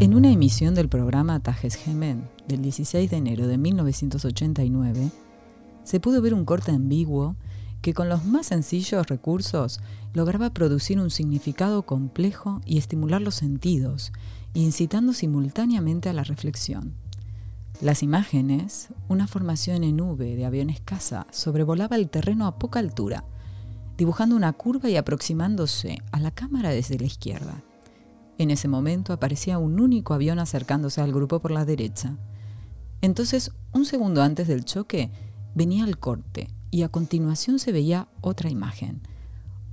En una emisión del programa Tajes Gemen del 16 de enero de 1989, se pudo ver un corte ambiguo que con los más sencillos recursos lograba producir un significado complejo y estimular los sentidos, incitando simultáneamente a la reflexión. Las imágenes, una formación en nube de aviones caza, sobrevolaba el terreno a poca altura, dibujando una curva y aproximándose a la cámara desde la izquierda. En ese momento aparecía un único avión acercándose al grupo por la derecha. Entonces, un segundo antes del choque, venía el corte y a continuación se veía otra imagen.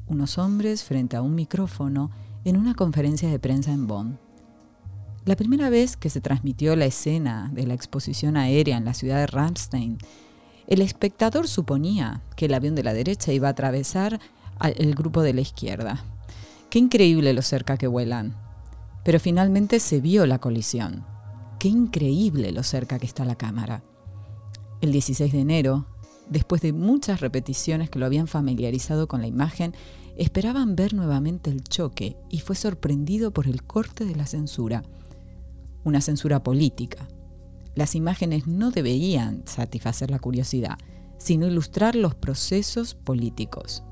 Unos hombres frente a un micrófono en una conferencia de prensa en Bonn. La primera vez que se transmitió la escena de la exposición aérea en la ciudad de Ramstein, el espectador suponía que el avión de la derecha iba a atravesar el grupo de la izquierda. Qué increíble lo cerca que vuelan. Pero finalmente se vio la colisión. Qué increíble lo cerca que está la cámara. El 16 de enero, después de muchas repeticiones que lo habían familiarizado con la imagen, esperaban ver nuevamente el choque y fue sorprendido por el corte de la censura una censura política. Las imágenes no deberían satisfacer la curiosidad, sino ilustrar los procesos políticos.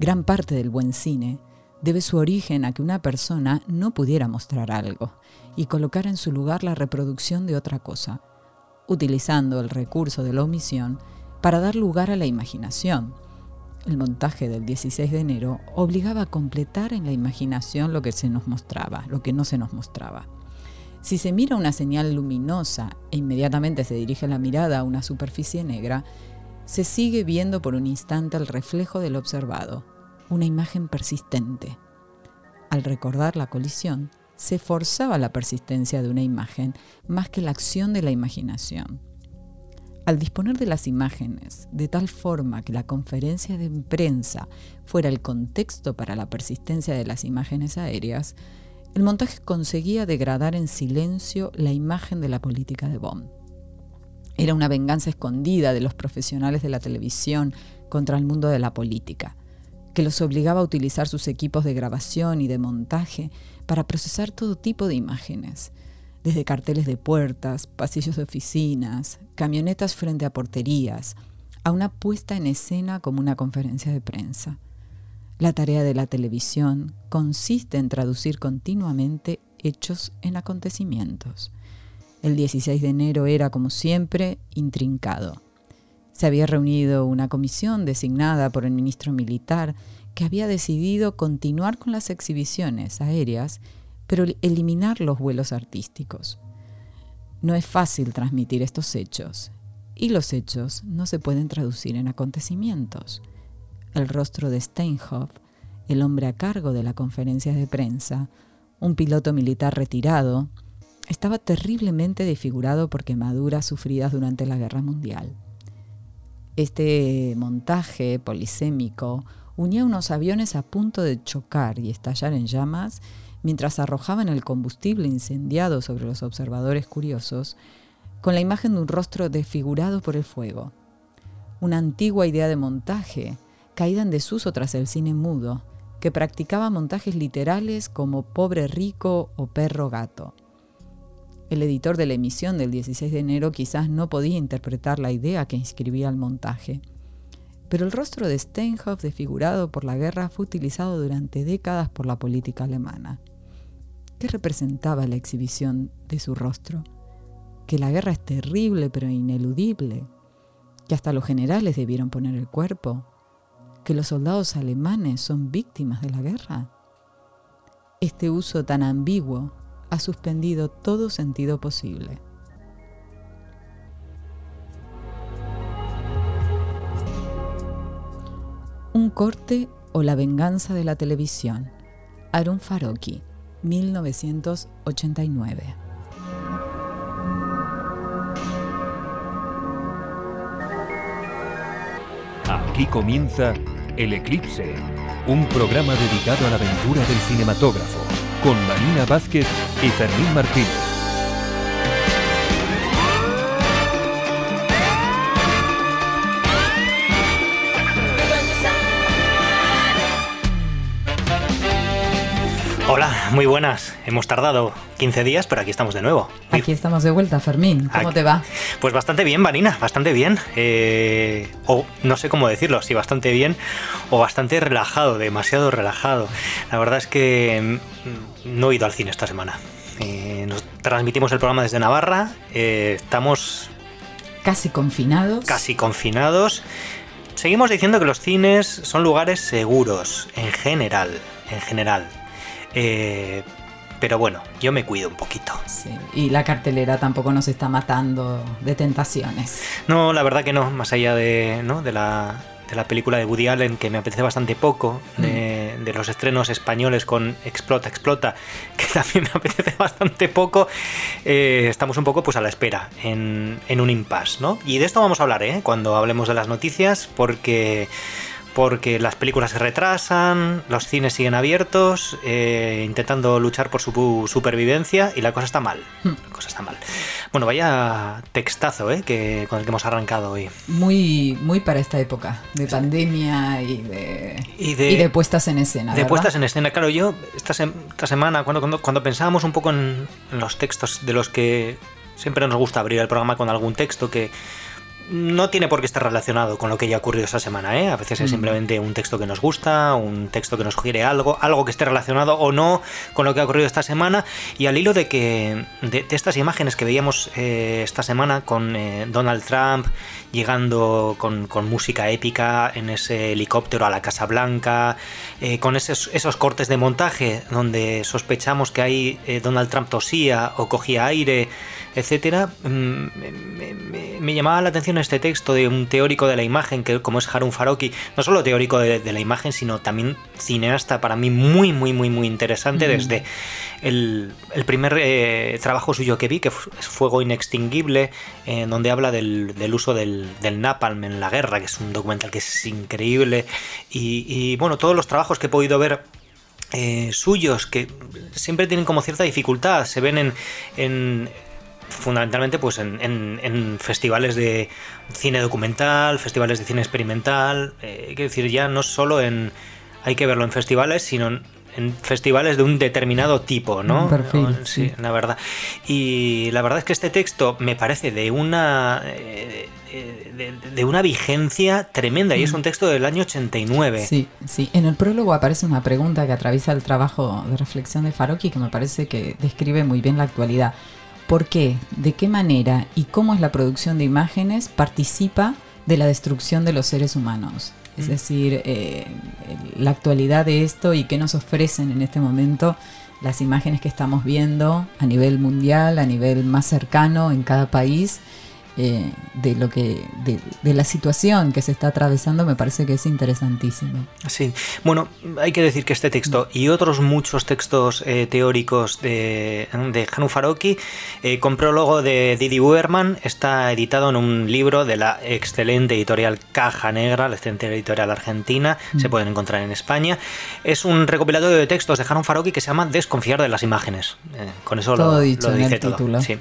Gran parte del buen cine debe su origen a que una persona no pudiera mostrar algo y colocar en su lugar la reproducción de otra cosa, utilizando el recurso de la omisión para dar lugar a la imaginación. El montaje del 16 de enero obligaba a completar en la imaginación lo que se nos mostraba, lo que no se nos mostraba. Si se mira una señal luminosa e inmediatamente se dirige la mirada a una superficie negra, se sigue viendo por un instante el reflejo del observado, una imagen persistente. Al recordar la colisión, se forzaba la persistencia de una imagen más que la acción de la imaginación. Al disponer de las imágenes de tal forma que la conferencia de prensa fuera el contexto para la persistencia de las imágenes aéreas, el montaje conseguía degradar en silencio la imagen de la política de Bonn. Era una venganza escondida de los profesionales de la televisión contra el mundo de la política, que los obligaba a utilizar sus equipos de grabación y de montaje para procesar todo tipo de imágenes, desde carteles de puertas, pasillos de oficinas, camionetas frente a porterías, a una puesta en escena como una conferencia de prensa. La tarea de la televisión consiste en traducir continuamente hechos en acontecimientos. El 16 de enero era, como siempre, intrincado. Se había reunido una comisión designada por el ministro militar que había decidido continuar con las exhibiciones aéreas, pero eliminar los vuelos artísticos. No es fácil transmitir estos hechos, y los hechos no se pueden traducir en acontecimientos el rostro de Steinhoff, el hombre a cargo de la conferencia de prensa, un piloto militar retirado, estaba terriblemente desfigurado por quemaduras sufridas durante la Guerra Mundial. Este montaje polisémico unía unos aviones a punto de chocar y estallar en llamas mientras arrojaban el combustible incendiado sobre los observadores curiosos, con la imagen de un rostro desfigurado por el fuego. Una antigua idea de montaje caída en desuso tras el cine mudo, que practicaba montajes literales como pobre rico o perro gato. El editor de la emisión del 16 de enero quizás no podía interpretar la idea que inscribía el montaje, pero el rostro de Steinhoff desfigurado por la guerra fue utilizado durante décadas por la política alemana. ¿Qué representaba la exhibición de su rostro? Que la guerra es terrible pero ineludible, que hasta los generales debieron poner el cuerpo, que los soldados alemanes son víctimas de la guerra? Este uso tan ambiguo ha suspendido todo sentido posible. Un corte o la venganza de la televisión. Aaron Faroki, 1989. Aquí comienza el Eclipse, un programa dedicado a la aventura del cinematógrafo, con Marina Vázquez y Fermín Martínez. Hola, muy buenas. Hemos tardado 15 días, pero aquí estamos de nuevo. Aquí estamos de vuelta, Fermín. ¿Cómo te va? Pues bastante bien, Vanina, bastante bien. Eh, o no sé cómo decirlo, si bastante bien o bastante relajado, demasiado relajado. La verdad es que mm, no he ido al cine esta semana. Eh, nos transmitimos el programa desde Navarra. Eh, estamos... Casi confinados. Casi confinados. Seguimos diciendo que los cines son lugares seguros, en general. En general eh, pero bueno, yo me cuido un poquito. Sí, y la cartelera tampoco nos está matando de tentaciones. No, la verdad que no, más allá de, ¿no? de, la, de la película de Woody Allen, que me apetece bastante poco, de, mm. los estrenos españoles con Explota, Explota, que también me apetece bastante poco, eh, estamos un poco pues a la espera, en, en un impasse, ¿no? Y de esto vamos a hablar, ¿eh? Cuando hablemos de las noticias, porque porque las películas se retrasan, los cines siguen abiertos, eh, intentando luchar por su supervivencia y la cosa está mal. Hmm. La cosa está mal. Bueno, vaya textazo ¿eh? que, con el que hemos arrancado hoy. Muy, muy para esta época de pandemia y de, y de, puestas en escena. De puestas en escena, claro. Yo esta, esta semana, cuando, cuando, cuando, pensábamos un poco en los textos de los que siempre nos gusta abrir el programa con algún texto que no tiene por qué estar relacionado con lo que haya ocurrido esa semana, ¿eh? A veces es mm. simplemente un texto que nos gusta, un texto que nos sugiere algo, algo que esté relacionado o no con lo que ha ocurrido esta semana. Y al hilo de que de, estas imágenes que veíamos eh, esta semana con eh, Donald Trump llegando con, música épica en ese helicóptero a la Casa Blanca, eh, con esos, esos, cortes de montaje donde sospechamos que ahí Donald Trump tosía o cogía aire etcétera, mm, me, llamaba la atención este texto de un teórico de la imagen, que como es Harun Faroki, no solo teórico de, la imagen, sino también cineasta para mí muy, muy, muy, muy interesante mm. desde el, primer eh, trabajo suyo que vi, que es Fuego Inextinguible, en donde habla del, uso del, napalm en la guerra, que es un documental que es increíble, y, bueno, todos los trabajos que he podido ver eh, suyos que siempre tienen como cierta dificultad, se ven en fundamentalmente pues en, festivales de cine documental, festivales de cine experimental, eh, hay que decir ya no solo en hay que verlo en festivales, sino en festivales de un determinado tipo, ¿no? Perfil, sí, la verdad. Y la verdad es que este texto me parece de una eh, de, una vigencia tremenda y es un texto del año 89. Sí, sí. En el prólogo aparece una pregunta que atraviesa el trabajo de reflexión de Faroki que me parece que describe muy bien la actualidad. ¿Por qué? ¿De qué manera? ¿Y cómo es la producción de imágenes participa de la destrucción de los seres humanos? Es mm. decir, eh, la actualidad de esto y qué nos ofrecen en este momento las imágenes que estamos viendo a nivel mundial, a nivel más cercano en cada país eh, de lo que de, la situación que se está atravesando me parece que es interesantísimo. Sí, bueno, hay que decir que este texto y otros muchos textos eh, teóricos de, de Hanu Faroki, eh, con prólogo de Didi Uberman, está editado en un libro de la excelente editorial Caja Negra, la excelente editorial argentina, se mm. pueden encontrar en España. Es un recopilatorio de textos de Hanu Faroki que se llama Desconfiar de las imágenes. con eso todo lo, dicho dice en el Título. Sí.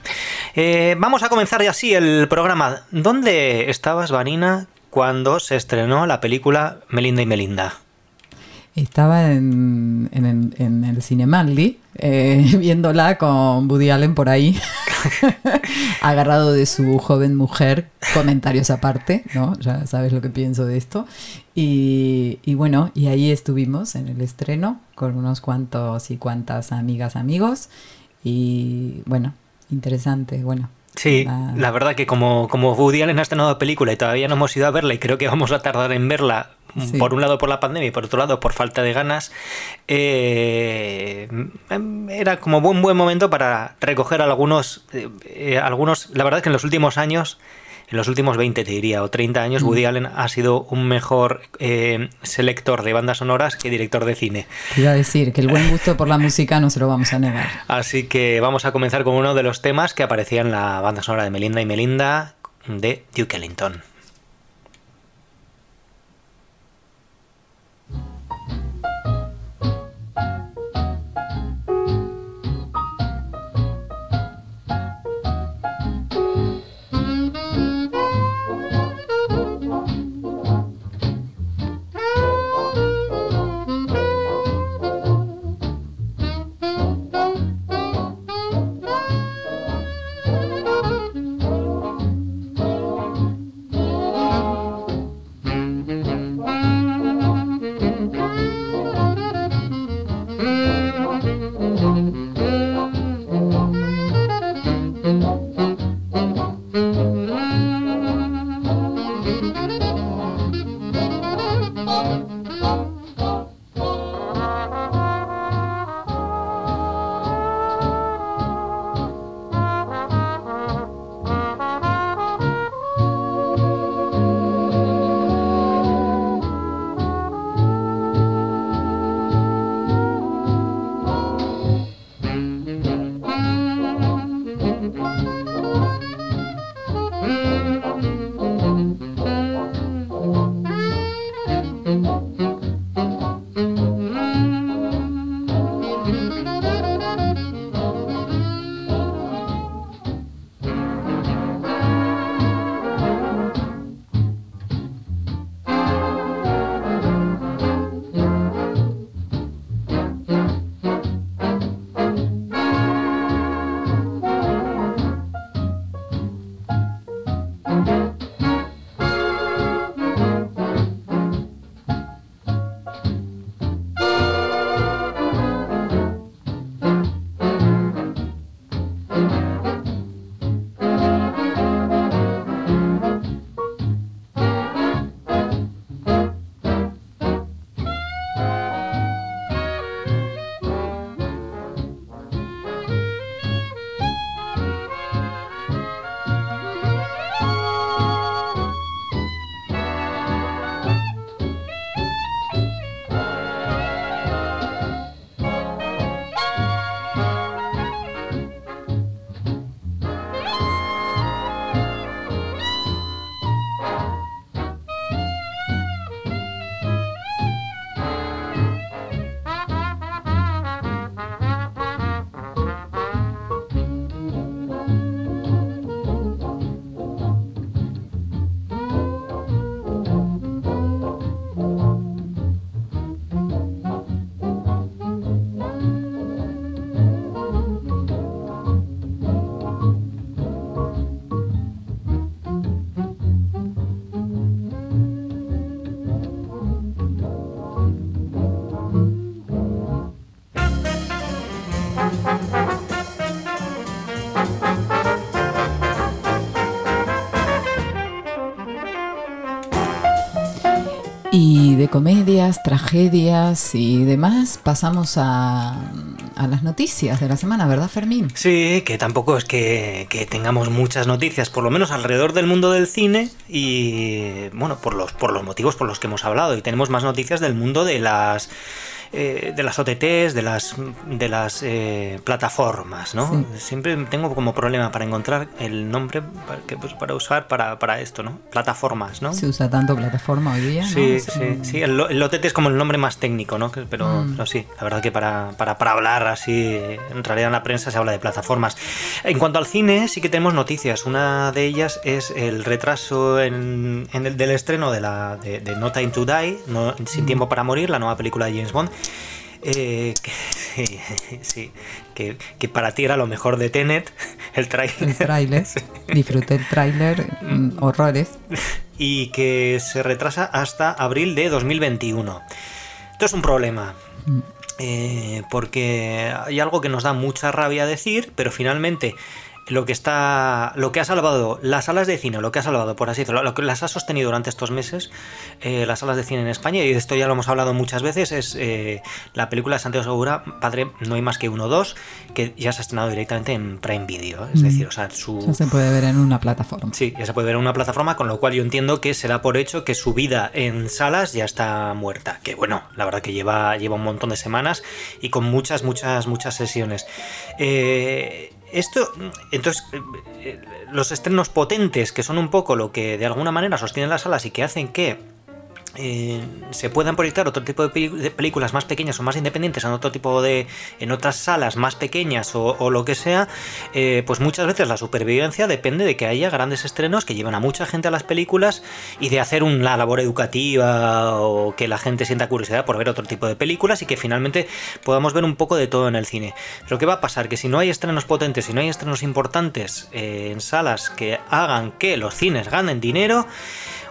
vamos a comenzar ya así el programa. ¿Dónde estabas, Vanina, cuando se estrenó la película Melinda y Melinda? Estaba en, en, en el Cinemaldi, eh, viéndola con Woody Allen por ahí, agarrado de su joven mujer, comentarios aparte, ¿no? Ya sabes lo que pienso de esto. Y, y, bueno, y ahí estuvimos en el estreno con unos cuantos y cuantas amigas, amigos. Y bueno, interesante, bueno, Sí, la verdad que como, como Woody Allen ha estrenado película y todavía no hemos ido a verla y creo que vamos a tardar en verla, por un lado por la pandemia y por otro lado por falta de ganas, eh, era como un buen momento para recoger algunos, eh, eh, algunos, la verdad que en los últimos años en los últimos 20, te diría, o 30 años, Woody mm. Allen ha sido un mejor eh, selector de bandas sonoras que director de cine. Te iba a decir que el buen gusto por la música no se lo vamos a negar. Así que vamos a comenzar con uno de los temas que aparecía en la banda sonora de Melinda y Melinda de Duke Ellington. Comedias, tragedias y demás pasamos a, a, las noticias de la semana, ¿verdad Fermín? Sí, que tampoco es que, que, tengamos muchas noticias, por lo menos alrededor del mundo del cine y bueno, por los, por los motivos por los que hemos hablado. Y tenemos más noticias del mundo de las eh, de las OTTs, de las, de las eh, plataformas, ¿no? Siempre tengo como problema para encontrar el nombre para, que, pues, para usar para, para, esto, ¿no? Plataformas, ¿no? Se usa tanto plataforma hoy día, Sí, sí, sí. El, el, OTT es como el nombre más técnico, ¿no? Pero, mm. pero sí, la verdad que para, para, para, hablar así, en realidad en la prensa se habla de plataformas. En cuanto al cine, sí que tenemos noticias. Una de ellas es el retraso en, en el, del estreno de, la, de, de No Time to Die, no, Sin mm. Tiempo para Morir, la nueva película de James Bond. Eh, que, sí, sí que, que, para ti era lo mejor de Tenet, el tráiler. El tráiler, sí. disfruté el tráiler, mm, horrores. Y que se retrasa hasta abril de 2021. Esto es un problema. Mm. Eh, porque hay algo que nos da mucha rabia decir, pero finalmente lo que está lo que ha salvado las salas de cine lo que ha salvado por así decirlo lo que las ha sostenido durante estos meses eh, las salas de cine en España y de esto ya lo hemos hablado muchas veces es eh, la película de Santiago Segura Padre no hay más que uno o dos que ya se ha estrenado directamente en Prime Video es mm. decir o sea su ya se puede ver en una plataforma sí ya se puede ver en una plataforma con lo cual yo entiendo que se da por hecho que su vida en salas ya está muerta que bueno la verdad que lleva lleva un montón de semanas y con muchas muchas muchas sesiones eh, esto, entonces, los estrenos potentes, que son un poco lo que de alguna manera sostienen las salas y que hacen que eh, se puedan proyectar otro tipo de, películas más pequeñas o más independientes en otro tipo de en otras salas más pequeñas o, o lo que sea eh, pues muchas veces la supervivencia depende de que haya grandes estrenos que lleven a mucha gente a las películas y de hacer una labor educativa o que la gente sienta curiosidad por ver otro tipo de películas y que finalmente podamos ver un poco de todo en el cine. Pero qué va a pasar que si no hay estrenos potentes si no hay estrenos importantes eh, en salas que hagan que los cines ganen dinero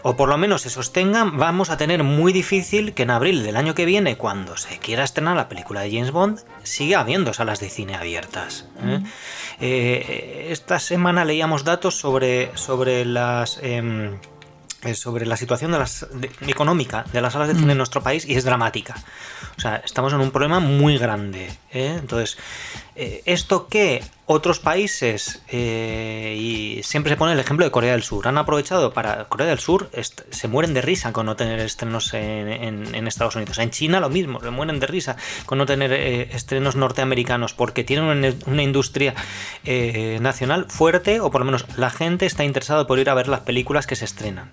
o por lo menos se sostengan, vamos a tener muy difícil que en abril del año que viene, cuando se quiera estrenar la película de James Bond, siga habiendo salas de cine abiertas. ¿eh? Eh, esta semana leíamos datos sobre, sobre las... Em, eh, sobre la situación de las, económica de las salas de cine en nuestro país y es dramática. O sea, estamos en un problema muy grande. ¿eh? Entonces, eh, esto que otros países, eh, y siempre se pone el ejemplo de Corea del Sur, han aprovechado para Corea del Sur, se mueren de risa con no tener estrenos en, Estados Unidos. En China lo mismo, se mueren de risa con no tener estrenos norteamericanos porque tienen una, industria nacional fuerte o por lo menos la gente está interesada por ir a ver las películas que se estrenan.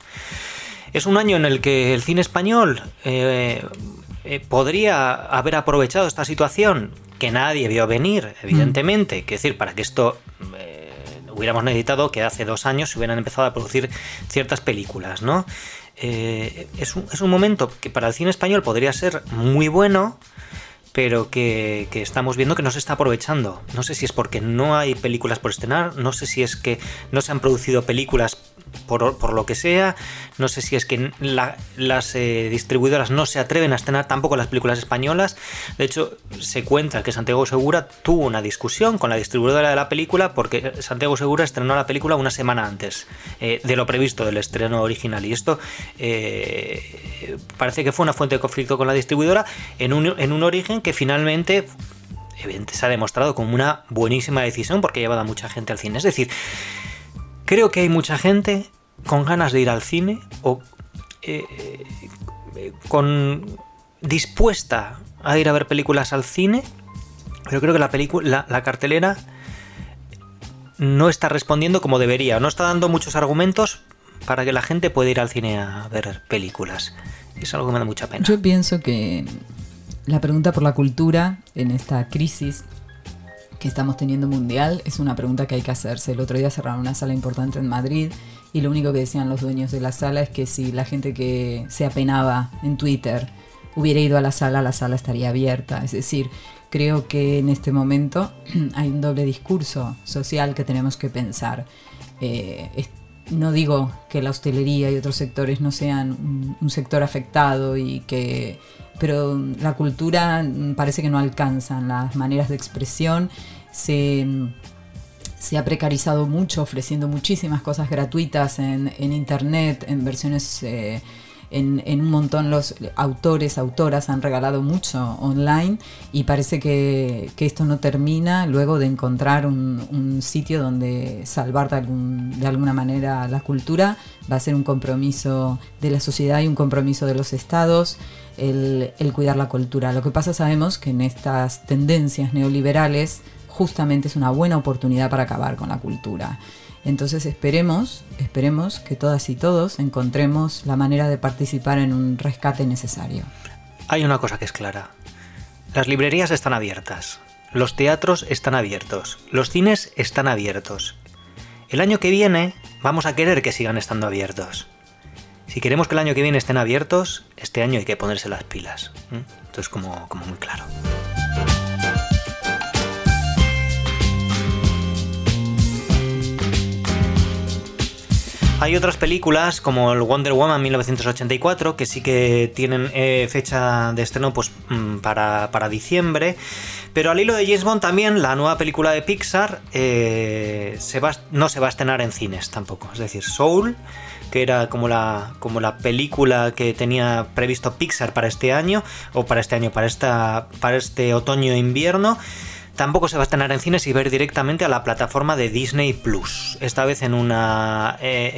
Es un año en el que el cine español eh, podría haber aprovechado esta situación que nadie vio venir, evidentemente. Mm. Es decir, para que esto eh, hubiéramos necesitado que hace dos años se hubieran empezado a producir ciertas películas, ¿no? Eh, es, un, es, un, momento que para el cine español podría ser muy bueno, pero que, que, estamos viendo que no se está aprovechando. No sé si es porque no hay películas por estrenar, no sé si es que no se han producido películas por, lo que sea. No sé si es que las eh, distribuidoras no se atreven a estrenar tampoco las películas españolas. De hecho, se cuenta que Santiago Segura tuvo una discusión con la distribuidora de la película porque Santiago Segura estrenó la película una semana antes eh, de lo previsto del estreno original. Y esto eh, parece que fue una fuente de conflicto con la distribuidora en un, en un origen que finalmente se ha demostrado como una buenísima decisión porque ha llevado a mucha gente al cine. Es decir, Creo que hay mucha gente con ganas de ir al cine o eh, eh, con dispuesta a ir a ver películas al cine, pero creo que la película, la, cartelera no está respondiendo como debería, no está dando muchos argumentos para que la gente pueda ir al cine a ver películas. Es algo que me da mucha pena. Yo pienso que la pregunta por la cultura en esta crisis que estamos teniendo mundial es una pregunta que hay que hacerse. El otro día cerraron una sala importante en Madrid y lo único que decían los dueños de la sala es que si la gente que se apenaba en Twitter hubiera ido a la sala, la sala estaría abierta. Es decir, creo que en este momento hay un doble discurso social que tenemos que pensar. Eh, no digo que la hostelería y otros sectores no sean un sector afectado y que pero la cultura mm, parece que no alcanzan las maneras de expresión. Se, se ha precarizado mucho ofreciendo muchísimas cosas gratuitas en, internet, en versiones... Eh, en, un montón los autores, autoras han regalado mucho online y parece que, que esto no termina luego de encontrar un, sitio donde salvar de, alguna manera la cultura. Va a ser un compromiso de la sociedad y un compromiso de los estados el, cuidar la cultura. Lo que pasa sabemos que en estas tendencias neoliberales justamente es una buena oportunidad para acabar con la cultura. Entonces esperemos, esperemos que todas y todos encontremos la manera de participar en un rescate necesario. Hay una cosa que es clara. Las librerías están abiertas, los teatros están abiertos, los cines están abiertos. El año que viene vamos a querer que sigan estando abiertos. Si queremos que el año que viene estén abiertos, este año hay que ponerse las pilas. Esto es como, como muy claro. Hay otras películas como el Wonder Woman 1984 que sí que tienen eh, fecha de estreno pues, mm, para, diciembre. Pero al hilo de James Bond también la nueva película de Pixar eh, se va, no se va a estrenar en cines tampoco. Es decir, Soul que era como la, como la película que tenía previsto Pixar para este año, o para este año, para, esta, para este otoño-invierno. Tampoco se va a estrenar en cines y ver directamente a la plataforma de Disney Plus. Esta vez en una, eh,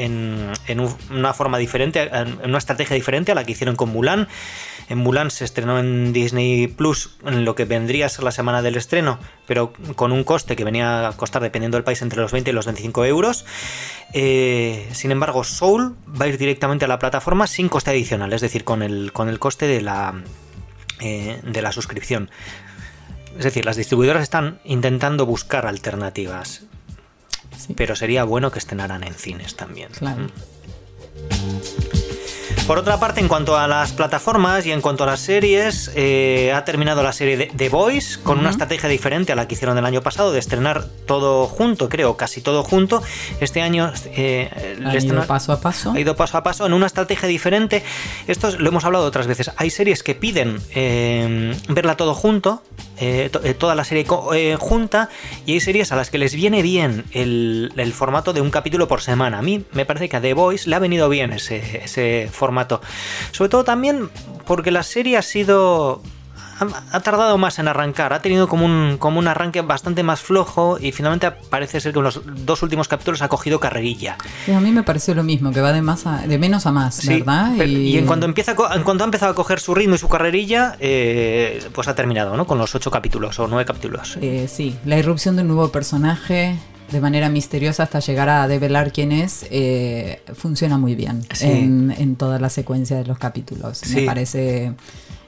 en, una forma diferente, en una estrategia diferente a la que hicieron con Mulan. En Mulan se estrenó en Disney Plus en lo que vendría a ser la semana del estreno, pero con un coste que venía a costar, dependiendo del país, entre los 20 y los 25 euros. Eh, sin embargo, Soul va a ir directamente a la plataforma sin coste adicional, es decir, con el, con el coste de la, eh, de la suscripción. Es decir, las distribuidoras están intentando buscar alternativas. Pero sería bueno que estrenaran en cines también. Claro. Por otra parte, en cuanto a las plataformas y en cuanto a las series, eh, ha terminado la serie de The Voice con una estrategia diferente a la que hicieron el año pasado de estrenar todo junto, creo, casi todo junto. Este año eh, ha ido paso a paso. Ha ido paso a paso en una estrategia diferente. Esto lo hemos hablado otras veces. Hay series que piden eh, verla todo junto, eh, toda la serie junta, y hay series a las que les viene bien el, el, formato de un capítulo por semana. A mí me parece que a The Voice le ha venido bien ese, ese formato. Sobre todo también porque la serie ha sido ha, tardado más en arrancar, ha tenido como un, como un arranque bastante más flojo y finalmente parece ser que en los dos últimos capítulos ha cogido carrerilla. a mí me pareció lo mismo, que va de, más de menos a más, ¿verdad? y... en cuanto empieza en cuanto ha empezado a coger su ritmo y su carrerilla, eh, pues ha terminado, ¿no? Con los ocho capítulos o nueve capítulos. Eh, sí, la irrupción de un nuevo personaje de manera misteriosa hasta llegar a develar quién es, eh, funciona muy bien en, toda la secuencia de los capítulos. Me parece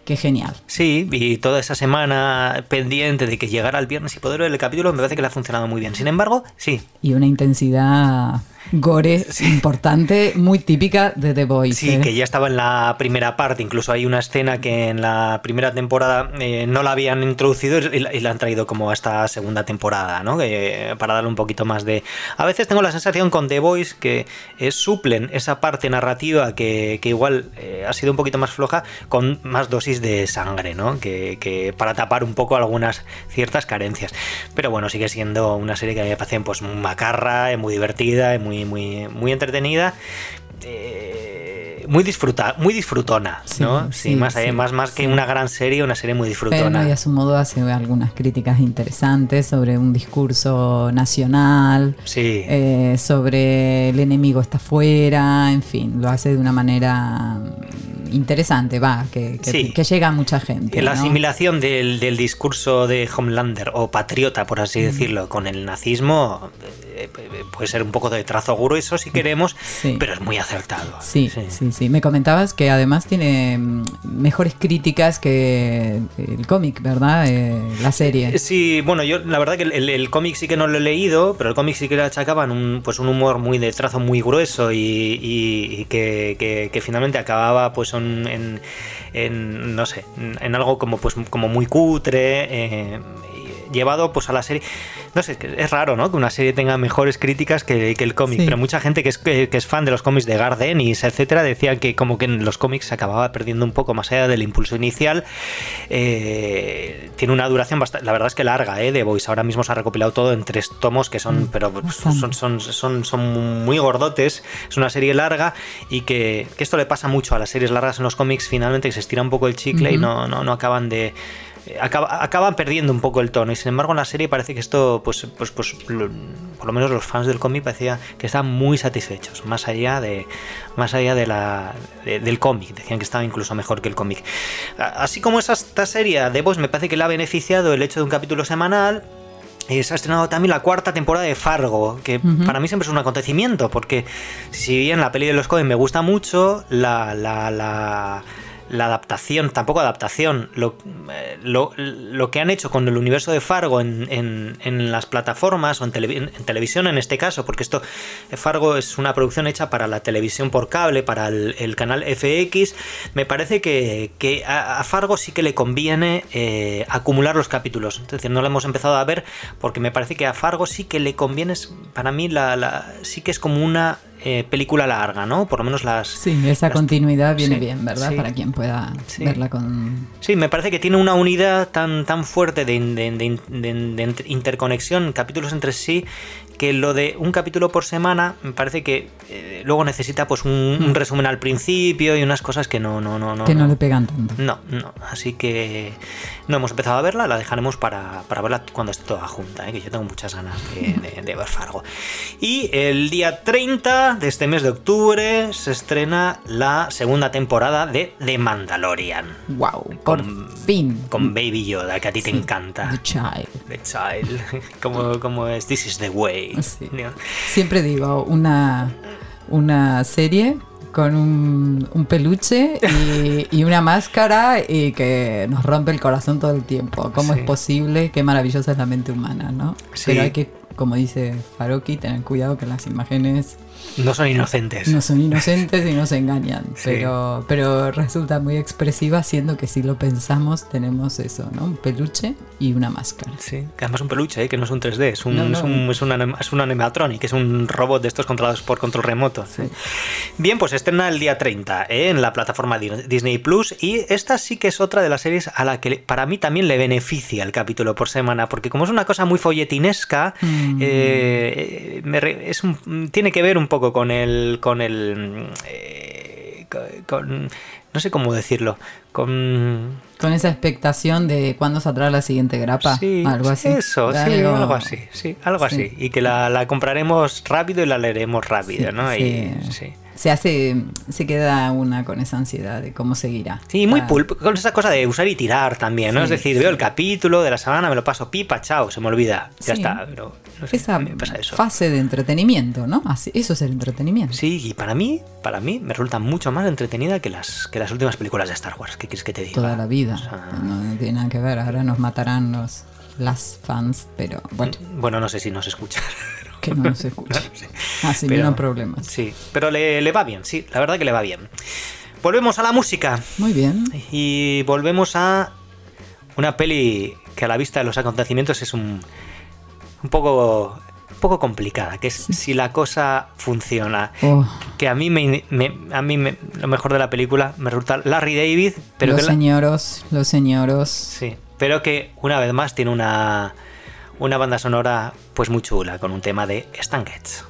Qué genial. Sí, y toda esa semana pendiente de que llegara el viernes y poder ver el capítulo, me parece que le ha funcionado muy bien. Sin embargo, sí. Y una intensidad gore importante, muy típica de The Voice. Sí, ¿eh? que ya estaba en la primera parte. Incluso hay una escena que en la primera temporada eh, no la habían introducido y, la han traído como a esta segunda temporada, ¿no? para darle un poquito más de. A veces tengo la sensación con The Voice que eh, suplen esa parte narrativa que, igual ha sido un poquito más floja con más dosis de sangre, ¿no? Que, que, para tapar un poco algunas ciertas carencias. Pero bueno, sigue siendo una serie que a mí me parece pues, macarra, muy divertida, muy muy, muy, entretenida. Eh, muy disfruta, muy disfrutona, ¿no? Sí, más, más, más que una gran serie, una serie muy disfrutona. y a su modo hace algunas críticas interesantes sobre un discurso nacional, sí. Eh, sobre el enemigo está afuera, en fin, lo hace de una manera interesante, va, que, que, llega a mucha gente. La asimilación del, discurso de Homelander o patriota, por así mm. decirlo, con el nazismo eh, puede ser un poco de trazo grueso si queremos, pero es muy acertado. Sí, sí, sí, Me comentabas que además tiene mm, mejores críticas que el cómic, ¿verdad? Eh, la serie. Eh, sí, bueno, yo la verdad que el, cómic sí que no lo he leído, pero el cómic sí que le achacaban un, pues un humor muy de trazo muy grueso y, que, que, finalmente acababa pues en, en, no sé, en algo como pues como muy cutre llevado pues a la serie. No sé, es raro, ¿no? Que una serie tenga mejores críticas que, el cómic, pero mucha gente que es, que, es fan de los cómics de Gardenis, etcétera, decía que como que en los cómics se acababa perdiendo un poco más allá del impulso inicial. Eh, tiene una duración bastante, la verdad es que larga, ¿eh? De Voice. Ahora mismo se ha recopilado todo en tres tomos que son, mm, pero son, son, son, son, muy gordotes. Es una serie larga y que, esto le pasa mucho a las series largas en los cómics, finalmente que se estira un poco el chicle y no, no, no acaban de eh, acaban perdiendo un poco el tono. Y sin embargo en la serie parece que esto pues pues pues por lo menos los fans del cómic parecía que estaban muy satisfechos más allá de más allá de la del cómic. Decían que estaba incluso mejor que el cómic. Así como esa esta serie de Voz me parece que le ha beneficiado el hecho de un capítulo semanal y se ha estrenado también la cuarta temporada de Fargo, que para mí siempre es un acontecimiento, porque si bien la peli de los cómics me gusta mucho, la, la, la la adaptación, tampoco adaptación, lo, eh, lo, lo, que han hecho con el universo de Fargo en, en, las plataformas o en, televisión en este caso, porque esto, Fargo es una producción hecha para la televisión por cable, para el, canal FX, me parece que, que a, Fargo sí que le conviene eh, acumular los capítulos, es decir, no lo hemos empezado a ver porque me parece que a Fargo sí que le conviene, para mí la, la sí que es como una eh, película larga, ¿no? Por lo menos las... Sí, esa continuidad viene bien, ¿verdad? Para quien pueda verla con... Sí, me parece que tiene una unidad tan, tan fuerte de, de interconexión, capítulos entre sí, que lo de un capítulo por semana me parece que eh, luego necesita pues un, mm. resumen al principio y unas cosas que no no no no que no, le pegan tanto. No no. Así que no hemos empezado a verla la dejaremos para, para verla cuando esté toda junta ¿eh? que yo tengo muchas ganas de, de, ver Fargo. Y el día 30 de este mes de octubre se estrena la segunda temporada de The Mandalorian. Wow por fin. con Baby Yoda que a ti te encanta. The Child. The Child. Como, como es This is the Way Siempre digo, una, una serie con un, peluche y, una máscara y que nos rompe el corazón todo el tiempo. ¿Cómo es posible? Qué maravillosa es la mente humana, ¿no? Pero hay que como dice Faroki, tener cuidado que las imágenes no son inocentes. No son inocentes y nos engañan, pero, pero resulta muy expresiva siendo que si lo pensamos tenemos eso, ¿no? Un peluche y una máscara. Sí, que además un peluche, ¿eh? que no es un 3D, es un, Es, un, es, un es un animatronic, es un robot de estos controlados por control remoto. Bien, pues estrena el día 30 ¿eh? en la plataforma Disney Plus y esta sí que es otra de las series a la que para mí también le beneficia el capítulo por semana, porque como es una cosa muy folletinesca, mm. eh, es un, tiene que ver un poco con el. con el. Eh, con, no sé cómo decirlo. Con. Con esa expectación de cuándo saldrá la siguiente grapa. Sí, algo así. Eso, sí, algo así. Sí, algo así. Y que la, la, compraremos rápido y la leeremos rápido, ¿no? Y, sí se hace, se queda una con esa ansiedad de cómo seguirá. Sí, muy pulp, con esa cosa de usar y tirar también, ¿no? es decir, veo el capítulo de la semana, me lo paso pipa, chao, se me olvida, ya está. Pero no sé, esa pasa eso. fase de entretenimiento, ¿no? Así, eso es el entretenimiento. Sí, y para mí, para mí me resulta mucho más entretenida que las, que las últimas películas de Star Wars. ¿Qué quieres que te diga? Toda la vida. no, tiene nada que ver, ahora nos matarán los las fans, pero bueno. Bueno, no sé si nos escuchan. Que no nos escucha. Así que no hay problema. Sí, pero le, le va bien, sí, la verdad que le va bien. Volvemos a la música. Muy bien. Y volvemos a una peli que a la vista de los acontecimientos es un, un poco un poco complicada, que es si la cosa funciona. Oh. Que a mí me, a mí lo mejor de la película me resulta Larry David, pero los señoros, los señoros. Sí, pero que una vez más tiene una una banda sonora pues muy chula con un tema de Stan Getz.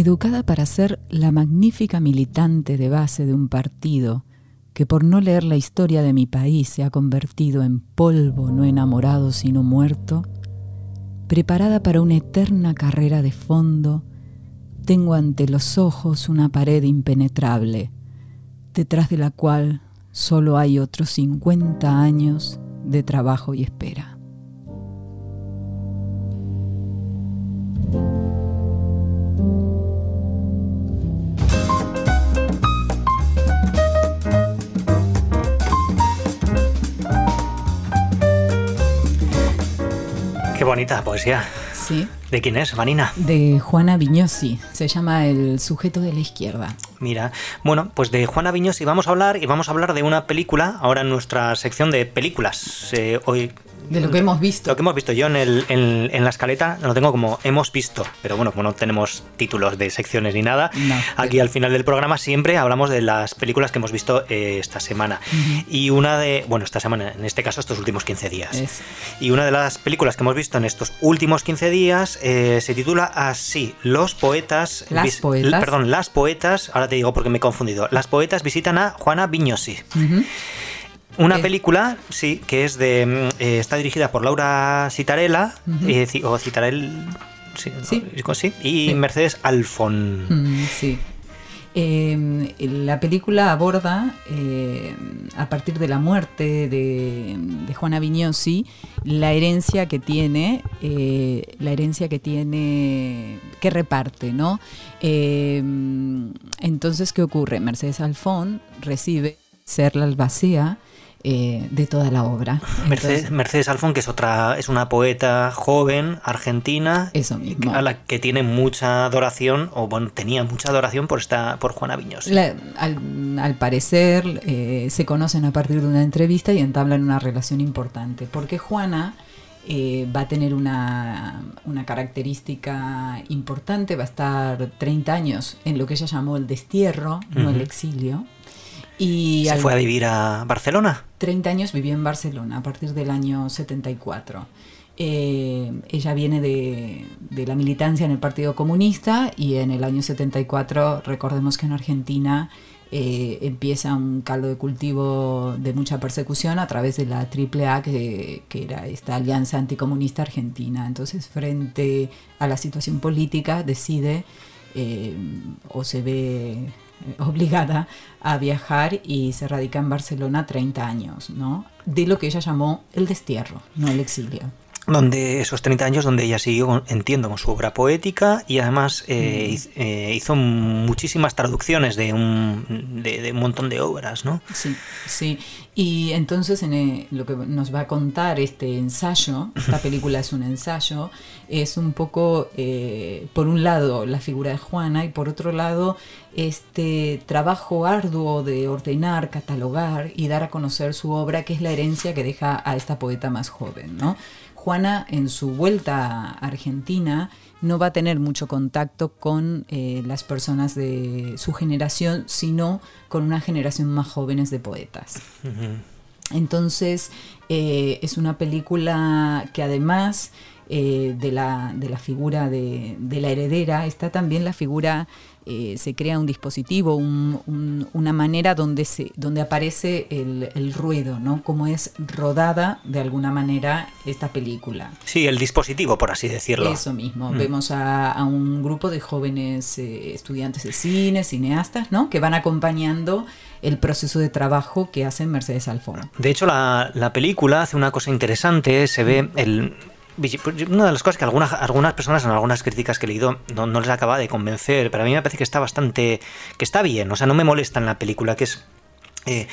Educada para ser la magnífica militante de base de un partido que por no leer la historia de mi país se ha convertido en polvo no enamorado sino muerto, preparada para una eterna carrera de fondo, tengo ante los ojos una pared impenetrable, detrás de la cual solo hay otros 50 años de trabajo y espera. Bonita poesía. Sí. ¿De quién es, Vanina? De Juana Viñosi. Se llama El sujeto de la izquierda. Mira, bueno, pues de Juana Viñosi vamos a hablar y vamos a hablar de una película ahora en nuestra sección de películas. Eh, hoy de lo que hemos visto. Lo que hemos visto yo en, el, en, la escaleta lo tengo como hemos visto, pero bueno, como no tenemos títulos de secciones ni nada, aquí al final del programa siempre hablamos de las películas que hemos visto eh, esta semana. Y una de, bueno, esta semana, en este caso estos últimos 15 días. Y una de las películas que hemos visto en estos últimos 15 días eh, se titula así, Los poetas... Las poetas. Perdón, Las poetas, ahora te digo porque me he confundido, Las poetas visitan a Juana Viñosi. Una eh. película, sí, que es de. Mm, eh, está dirigida por Laura Citarella, eh, o Citarel. Sí, sí. y Mercedes Alfon. Mm, sí. Em, la película aborda, a partir de la muerte de, Juana Vignosi, la herencia que tiene, la herencia que tiene, que reparte, ¿no? Em, entonces, ¿qué ocurre? Mercedes Alfon recibe ser la albacea eh, de toda la obra. Mercedes, Alfón, que es otra, es una poeta joven, argentina, Eso mismo. a la que tiene mucha adoración, o bueno, tenía mucha adoración por esta, por Juana Viños. al, parecer eh, se conocen a partir de una entrevista y entablan una relación importante, porque Juana eh, va a tener una, una, característica importante, va a estar 30 años en lo que ella llamó el destierro, no el exilio. Y ¿Se fue a vivir a Barcelona? 30 años vivió en Barcelona a partir del año 74. Eh, ella viene de, la militancia en el Partido Comunista y en el año 74, recordemos que en Argentina eh, empieza un caldo de cultivo de mucha persecución a través de la AAA, que, que era esta Alianza Anticomunista Argentina. Entonces, frente a la situación política, decide eh, o se ve obligada a viajar y se radica en Barcelona 30 años, ¿no? De lo que ella llamó el destierro, no el exilio donde esos 30 años donde ella siguió, entiendo, con su obra poética y además eh, mm. eh, hizo muchísimas traducciones de un, de, un montón de obras, ¿no? Sí, sí. Y entonces en eh, lo que nos va a contar este ensayo, esta película es un ensayo, es un poco, por un lado, la figura de Juana y por otro lado, este trabajo arduo de ordenar, catalogar y dar a conocer su obra, que es la herencia que deja a esta poeta más joven, ¿no? Juana en su vuelta a Argentina no va a tener mucho contacto con eh, las personas de su generación, sino con una generación más jóvenes de poetas. Entonces, eh, es una película que además eh, de, la, de, la, figura de, de, la heredera, está también la figura eh, se crea un dispositivo, una manera donde, se, donde aparece el, ruido, ¿no? Cómo es rodada de alguna manera esta película. Sí, el dispositivo, por así decirlo. Eso mismo. Mm. Vemos a, un grupo de jóvenes eh, estudiantes de cine, cineastas, ¿no? Que van acompañando el proceso de trabajo que hace Mercedes Alfón. De hecho, la, la película hace una cosa interesante, se ve el una de las cosas que algunas, algunas personas en algunas críticas que he leído no, les acaba de convencer, pero a mí me parece que está bastante, que está bien, o sea, no me molesta en la película, que es... Eh,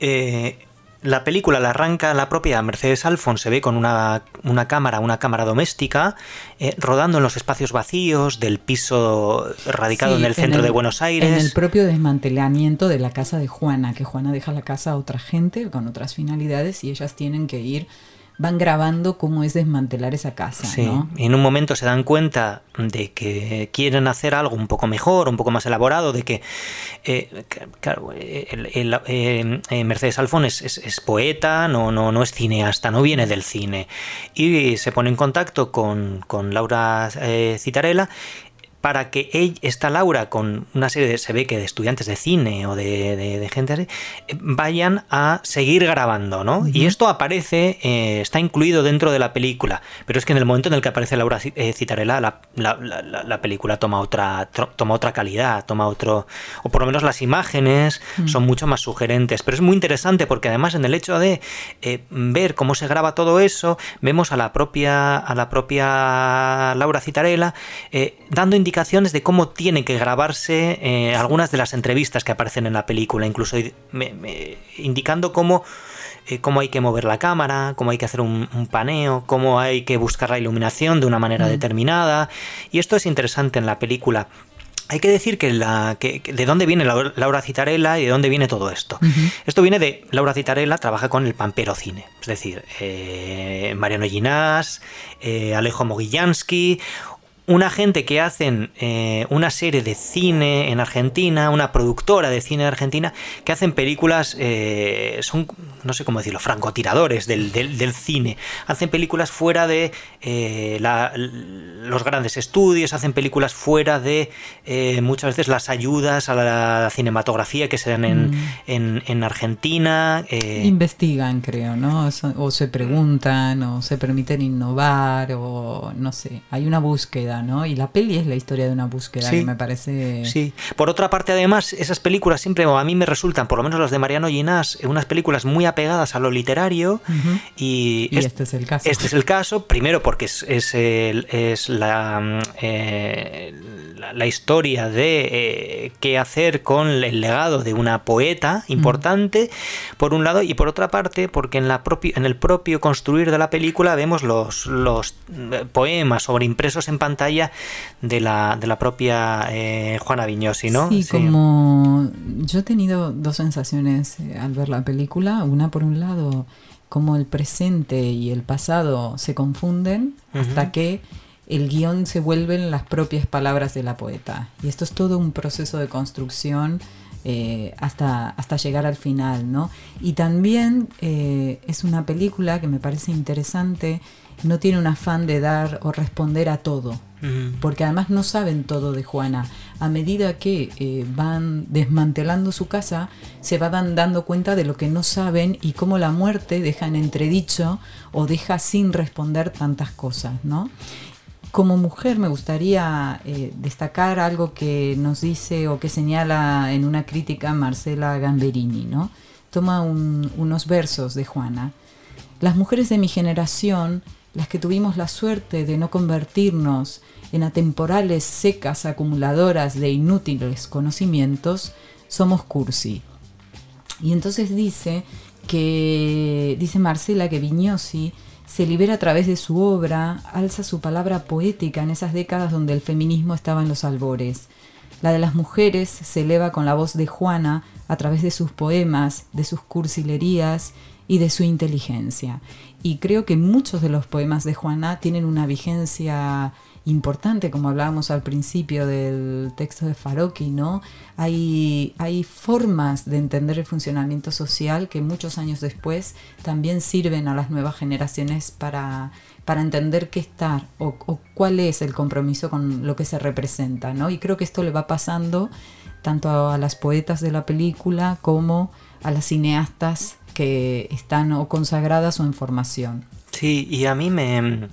eh, la película la arranca la propia Mercedes Alfon, se ve con una, cámara, una cámara doméstica, eh, rodando en los espacios vacíos del piso radicado en el centro de Buenos Aires. En el propio desmantelamiento de la casa de Juana, que Juana deja la casa a otra gente con otras finalidades y ellas tienen que ir van grabando cómo es desmantelar esa casa. Sí, y en un momento se dan cuenta de que quieren hacer algo un poco mejor, un poco más elaborado, de que, eh, claro, el, eh, Mercedes Alfón es, poeta, no, no, no es cineasta, no viene del cine. Y se pone en contacto con, con Laura eh, Citarella para que ella, esta Laura con una serie de, se ve que de estudiantes de cine o de, gente así, eh, vayan a seguir grabando, ¿no? Y esto aparece, eh, está incluido dentro de la película, pero es que en el momento en el que aparece Laura eh, Citarella, la, la, película toma otra, toma otra calidad, toma otro, o por lo menos las imágenes son mucho más sugerentes, pero es muy interesante porque además en el hecho de ver cómo se graba todo eso, vemos a la propia, a la propia Laura Citarella dando indicaciones indicaciones de cómo tiene que grabarse eh, algunas de las entrevistas que aparecen en la película, incluso indicando cómo, eh, cómo hay que mover la cámara, cómo hay que hacer un, paneo, cómo hay que buscar la iluminación de una manera mm. determinada. Y esto es interesante en la película. Hay que decir que, la, que, de dónde viene Laura Citarella y de dónde viene todo esto. Esto viene de Laura Citarella, trabaja con el Pampero Cine, es decir, eh, Mariano Ginás, Alejo Mogillansky, una gente que hacen eh, una serie de cine en Argentina, una productora de cine en Argentina, que hacen películas, eh, son, no sé cómo decirlo, francotiradores del, del, cine. Hacen películas fuera de eh, los grandes estudios, hacen películas fuera de muchas veces las ayudas a la cinematografía que se dan en, mm. en, Argentina. Investigan, creo, ¿no? O se preguntan, o se permiten innovar, o no sé, hay una búsqueda y la peli es la historia de una búsqueda que me parece... Sí, por otra parte además esas películas siempre a mí me resultan, por lo menos las de Mariano Ginás, unas películas muy apegadas a lo literario y, este es el caso. Este es el caso, primero porque es, es, es la, eh, la, historia de eh, qué hacer con el legado de una poeta importante, por un lado, y por otra parte porque en, la en el propio construir de la película vemos los, los eh, poemas sobre impresos en pantalla de la, de la propia eh, Juana Viñosi, ¿no? Sí, como yo he tenido dos sensaciones eh, al ver la película. Una, por un lado, como el presente y el pasado se confunden hasta que el guion se vuelven las propias palabras de la poeta. Y esto es todo un proceso de construcción eh, hasta, hasta llegar al final, ¿no? Y también es una película que me parece interesante, no tiene un afán de dar o responder a todo porque además no saben todo de Juana. A medida que eh, van desmantelando su casa, se van dando cuenta de lo que no saben y cómo la muerte deja en entredicho o deja sin responder tantas cosas, ¿no? Como mujer me gustaría eh, destacar algo que nos dice o que señala en una crítica Marcela Gamberini, ¿no? Toma unos versos de Juana. Las mujeres de mi generación las que tuvimos la suerte de no convertirnos en atemporales secas acumuladoras de inútiles conocimientos, somos cursi. Y entonces dice que, dice Marcela, que Vignosi se libera a través de su obra, alza su palabra poética en esas décadas donde el feminismo estaba en los albores. La de las mujeres se eleva con la voz de Juana a través de sus poemas, de sus cursilerías y de su inteligencia. Y creo que muchos de los poemas de Juana tienen una vigencia importante, como hablábamos al principio del texto de Faroqui, ¿no? Hay, hay formas de entender el funcionamiento social que muchos años después también sirven a las nuevas generaciones para, para entender qué estar o, cuál es el compromiso con lo que se representa, ¿no? Y creo que esto le va pasando tanto a las poetas de la película como a las cineastas que están o consagradas o en formación. Sí, y a mí me,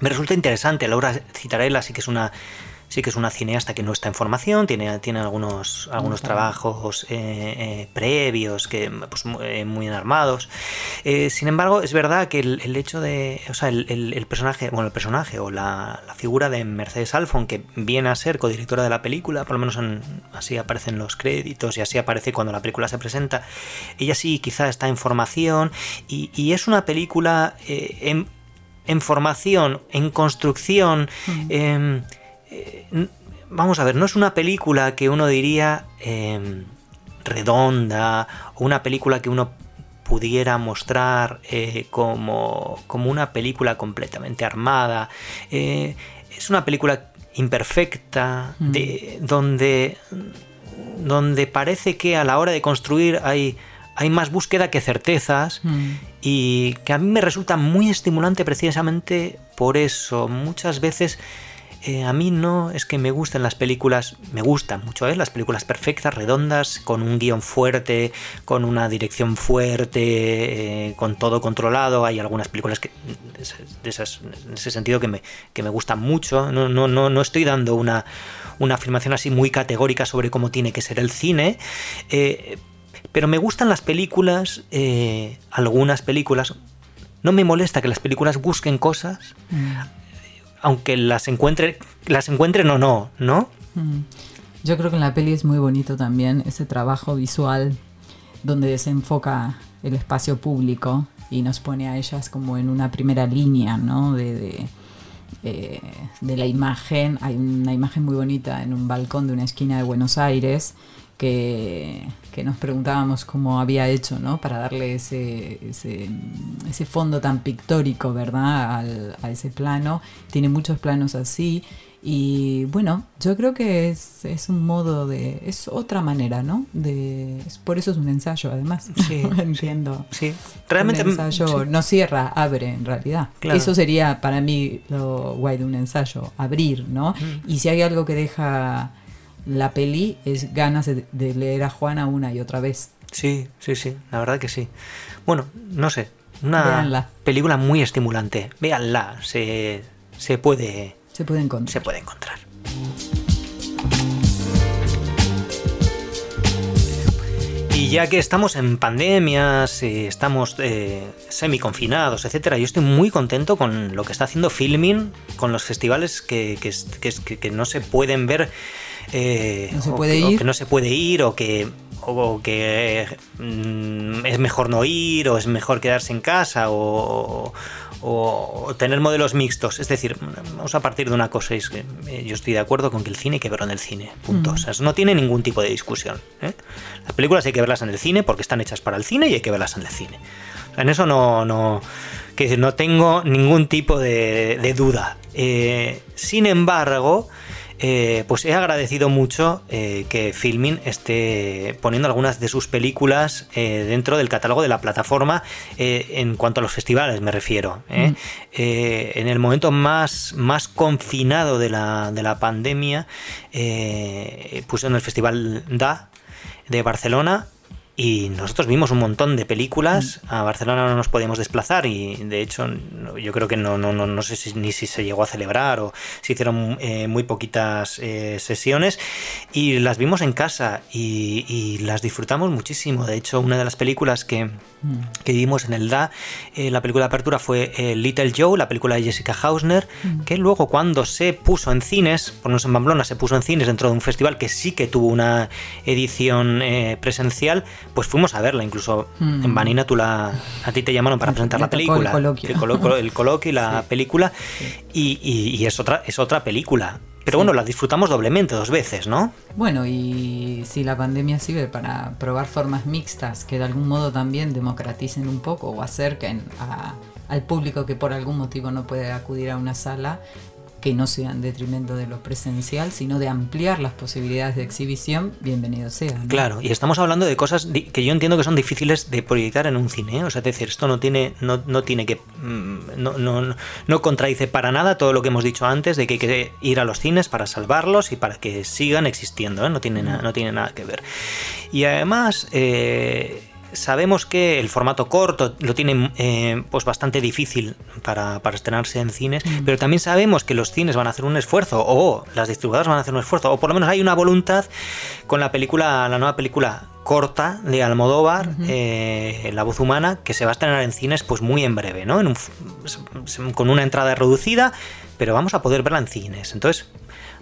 me resulta interesante. Laura Citarella sí que es una sí que es una cineasta que no está en formación, tiene, tiene algunos, algunos trabajos eh, eh, previos que pues, eh, muy enarmados. sin embargo, es verdad que el, hecho de. O sea, el, personaje, bueno, el personaje o la, figura de Mercedes Alfon, que viene a ser codirectora de la película, por lo menos así aparecen los créditos y así aparece cuando la película se presenta. Ella sí quizá está en formación y, es una película en, en, formación, en construcción. Em, eh, vamos a ver, no es una película que uno diría em, redonda o una película que uno pudiera mostrar eh, como, como, una película completamente armada. Eh, es una película imperfecta, mm. de, donde, donde parece que a la hora de construir hay, hay más búsqueda que certezas mm. y que a mí me resulta muy estimulante precisamente por eso. Muchas veces eh, a mí no es que me gusten las películas, me gustan mucho, ¿eh? las películas perfectas, redondas, con un guion fuerte, con una dirección fuerte, eh, con todo controlado. Hay algunas películas que, de esas, en ese sentido que me, que me gustan mucho. No, no, no, no estoy dando una, una afirmación así muy categórica sobre cómo tiene que ser el cine. Eh, pero me gustan las películas, eh, algunas películas. No me molesta que las películas busquen cosas. Mm aunque las encuentre, las encuentren o no, ¿no? Mm. Yo creo que en la peli es muy bonito también ese trabajo visual donde se enfoca el espacio público y nos pone a ellas como en una primera línea, ¿no? De, eh, de la imagen. Hay una imagen muy bonita en un balcón de una esquina de Buenos Aires que, nos preguntábamos cómo había hecho, ¿no? Para darle ese, ese, fondo tan pictórico, ¿verdad? a ese plano. Tiene muchos planos así. Y bueno, yo creo que es, un modo de. es otra manera, ¿no? De, por eso es un ensayo, además. Sí. Entiendo. Sí. Realmente. Un ensayo no cierra, abre, en realidad. Eso sería para mí lo guay de un ensayo, abrir, ¿no? Y si hay algo que deja la peli es ganas de, leer a Juana una y otra vez. Sí, sí, sí, la verdad que sí. Bueno, no sé, una película muy estimulante. Véanla, se, se puede... Se puede encontrar. Se puede encontrar. Y ya que estamos en pandemias, y estamos eh, semi-confinados, etcétera, yo estoy muy contento con lo que está haciendo Filming, con los festivales que, que, que no se pueden ver eh, no se puede ir. O que no se puede ir o que, o que mm, es mejor no ir o es mejor quedarse en casa o, tener modelos mixtos. Es decir, vamos a partir de una cosa, es que eh, yo estoy de acuerdo con que el cine hay que verlo en el cine, punto. Mm. no tiene ningún tipo de discusión. ¿eh? Las películas hay que verlas en el cine porque están hechas para el cine y hay que verlas en el cine. en eso no, no, que no tengo ningún tipo de, duda. sin embargo, eh, pues he agradecido mucho eh, que Filmin esté poniendo algunas de sus películas eh, dentro del catálogo de la plataforma en cuanto a los festivales me refiero. Mm. en el momento más, más confinado de la, de la pandemia puse en el Festival DA de Barcelona y nosotros vimos un montón de películas. Mm. A Barcelona no nos podíamos desplazar y de hecho yo creo que no, no, no, no sé si, ni si se llegó a celebrar o se hicieron eh, muy poquitas eh, sesiones. Y las vimos en casa y, las disfrutamos muchísimo. De hecho, una de las películas que, mm. que vimos en el DA, eh, la película de apertura fue Little Joe, la película de Jessica Hausner, mm. que luego cuando se puso en cines, por no en Pamplona, se puso en cines dentro de un festival que sí que tuvo una edición presencial, pues fuimos a verla, incluso en mm. Vanina tú la, a ti te llamaron para presentar la película, el coloquio, y la película, Y, es, otra, es otra película. Pero bueno, la disfrutamos doblemente, dos veces, ¿no? Bueno, y si la pandemia sirve para probar formas mixtas que de algún modo también democraticen un poco o acerquen al público que por algún motivo no puede acudir a una sala, que no sea en detrimento de lo presencial, sino de ampliar las posibilidades de exhibición, bienvenido sea. Claro, y estamos hablando de cosas que yo entiendo que son difíciles de proyectar en un cine, ¿eh? o sea, es decir, esto no tiene, no, no tiene que, mm, no, no, no, contradice para nada todo lo que hemos dicho antes de que hay que ir a los cines para salvarlos y para que sigan existiendo, ¿eh? no, tiene no tiene nada que ver. Y además, eh, sabemos que el formato corto lo tiene eh, pues bastante difícil para, estrenarse en cines, mm. pero también sabemos que los cines van a hacer un esfuerzo, o las distribuidoras van a hacer un esfuerzo, o por lo menos hay una voluntad con la película, la nueva película corta de Almodóvar, eh, La voz humana, que se va a estrenar en cines pues muy en breve, ¿no? con una entrada reducida, pero vamos a poder verla en cines. Entonces,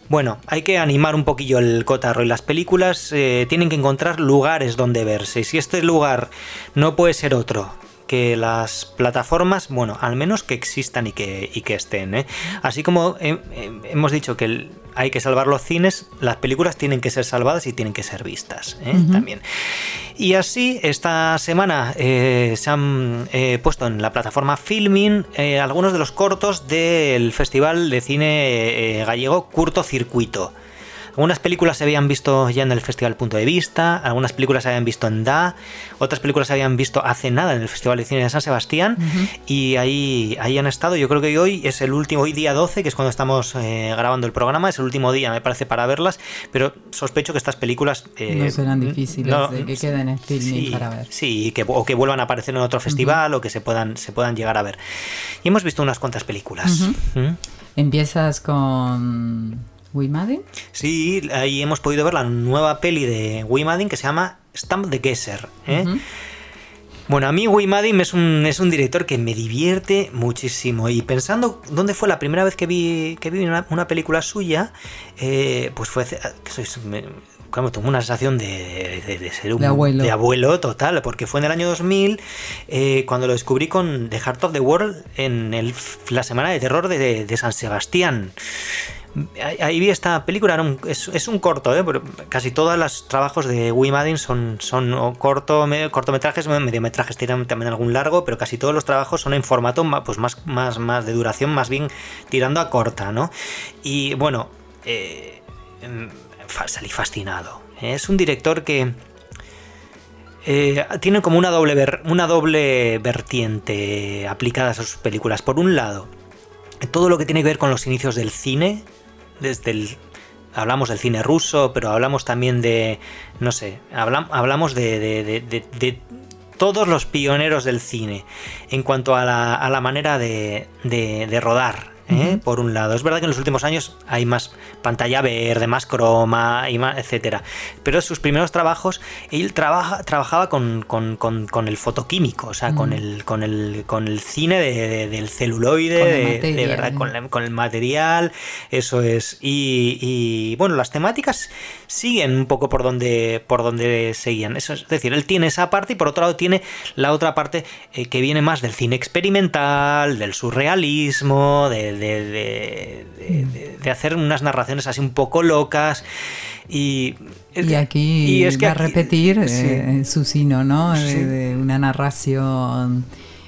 bueno, hay que animar un poquillo el cotarro y las películas eh, tienen que encontrar lugares donde verse. Y si este lugar no puede ser otro que las plataformas, bueno, al menos que existan y que, y que estén. ¿eh? Así como hemos dicho que hay que salvar los cines, las películas tienen que ser salvadas y tienen que ser vistas ¿eh? también. Y así, esta semana eh, se han puesto en la plataforma Filming algunos de los cortos del Festival de Cine Gallego Curto Circuito Algunas películas se habían visto ya en el Festival Punto de Vista, algunas películas se habían visto en DA, otras películas se habían visto hace nada en el Festival de Cine de San Sebastián y ahí, ahí han estado. Yo creo que hoy es el último, hoy día 12, que es cuando estamos eh, grabando el programa, es el último día, me parece, para verlas, pero sospecho que estas películas... Eh, no serán difíciles de que queden en filming para ver. Sí, que, o que vuelvan a aparecer en otro festival o que se puedan, se puedan llegar a ver. Y hemos visto unas cuantas películas. ¿Mm? Empiezas con Wimadin. Sí, ahí hemos podido ver la nueva peli de Wimadin que se llama Stamp the Gesser. ¿eh? Bueno, a mí Wimadin es un, es un director que me divierte muchísimo. Y pensando dónde fue la primera vez que vi, que vi una, película suya, eh, pues fue. Claro, tuve una sensación de, ser un de abuelo. total, porque fue en el año 2000 eh, cuando lo descubrí con The Heart of the World en el, la semana de terror de, San Sebastián. Ahí vi esta película, es, un corto, ¿eh? casi todos los trabajos de Wim Madden son, son corto, cortometrajes, mediometrajes, tienen también algún largo, pero casi todos los trabajos son en formato pues más, más, más de duración, más bien tirando a corta, ¿no? Y bueno, eh, salí fascinado. Es un director que eh, tiene como una doble, una doble vertiente aplicada a sus películas. Por un lado, todo lo que tiene que ver con los inicios del cine, desde el hablamos del cine ruso, pero hablamos también de, no sé, hablamos de, de, todos los pioneros del cine en cuanto a la, a la manera de, rodar. ¿Eh? por un lado. Es verdad que en los últimos años hay más pantalla verde, más croma, y más, etcétera. Pero en sus primeros trabajos, él trabaja, trabajaba con, el fotoquímico, o sea, con, el, con, el, con el cine del celuloide, de, verdad, con, el material, eso es. Y, bueno, las temáticas siguen un poco por donde, por donde seguían. Eso es decir, él tiene esa parte y por otro lado tiene la otra parte eh, que viene más del cine experimental, del surrealismo, de de, hacer unas narraciones así un poco locas. Y, y aquí es que va a repetir eh, su sino, ¿no? De, una narración.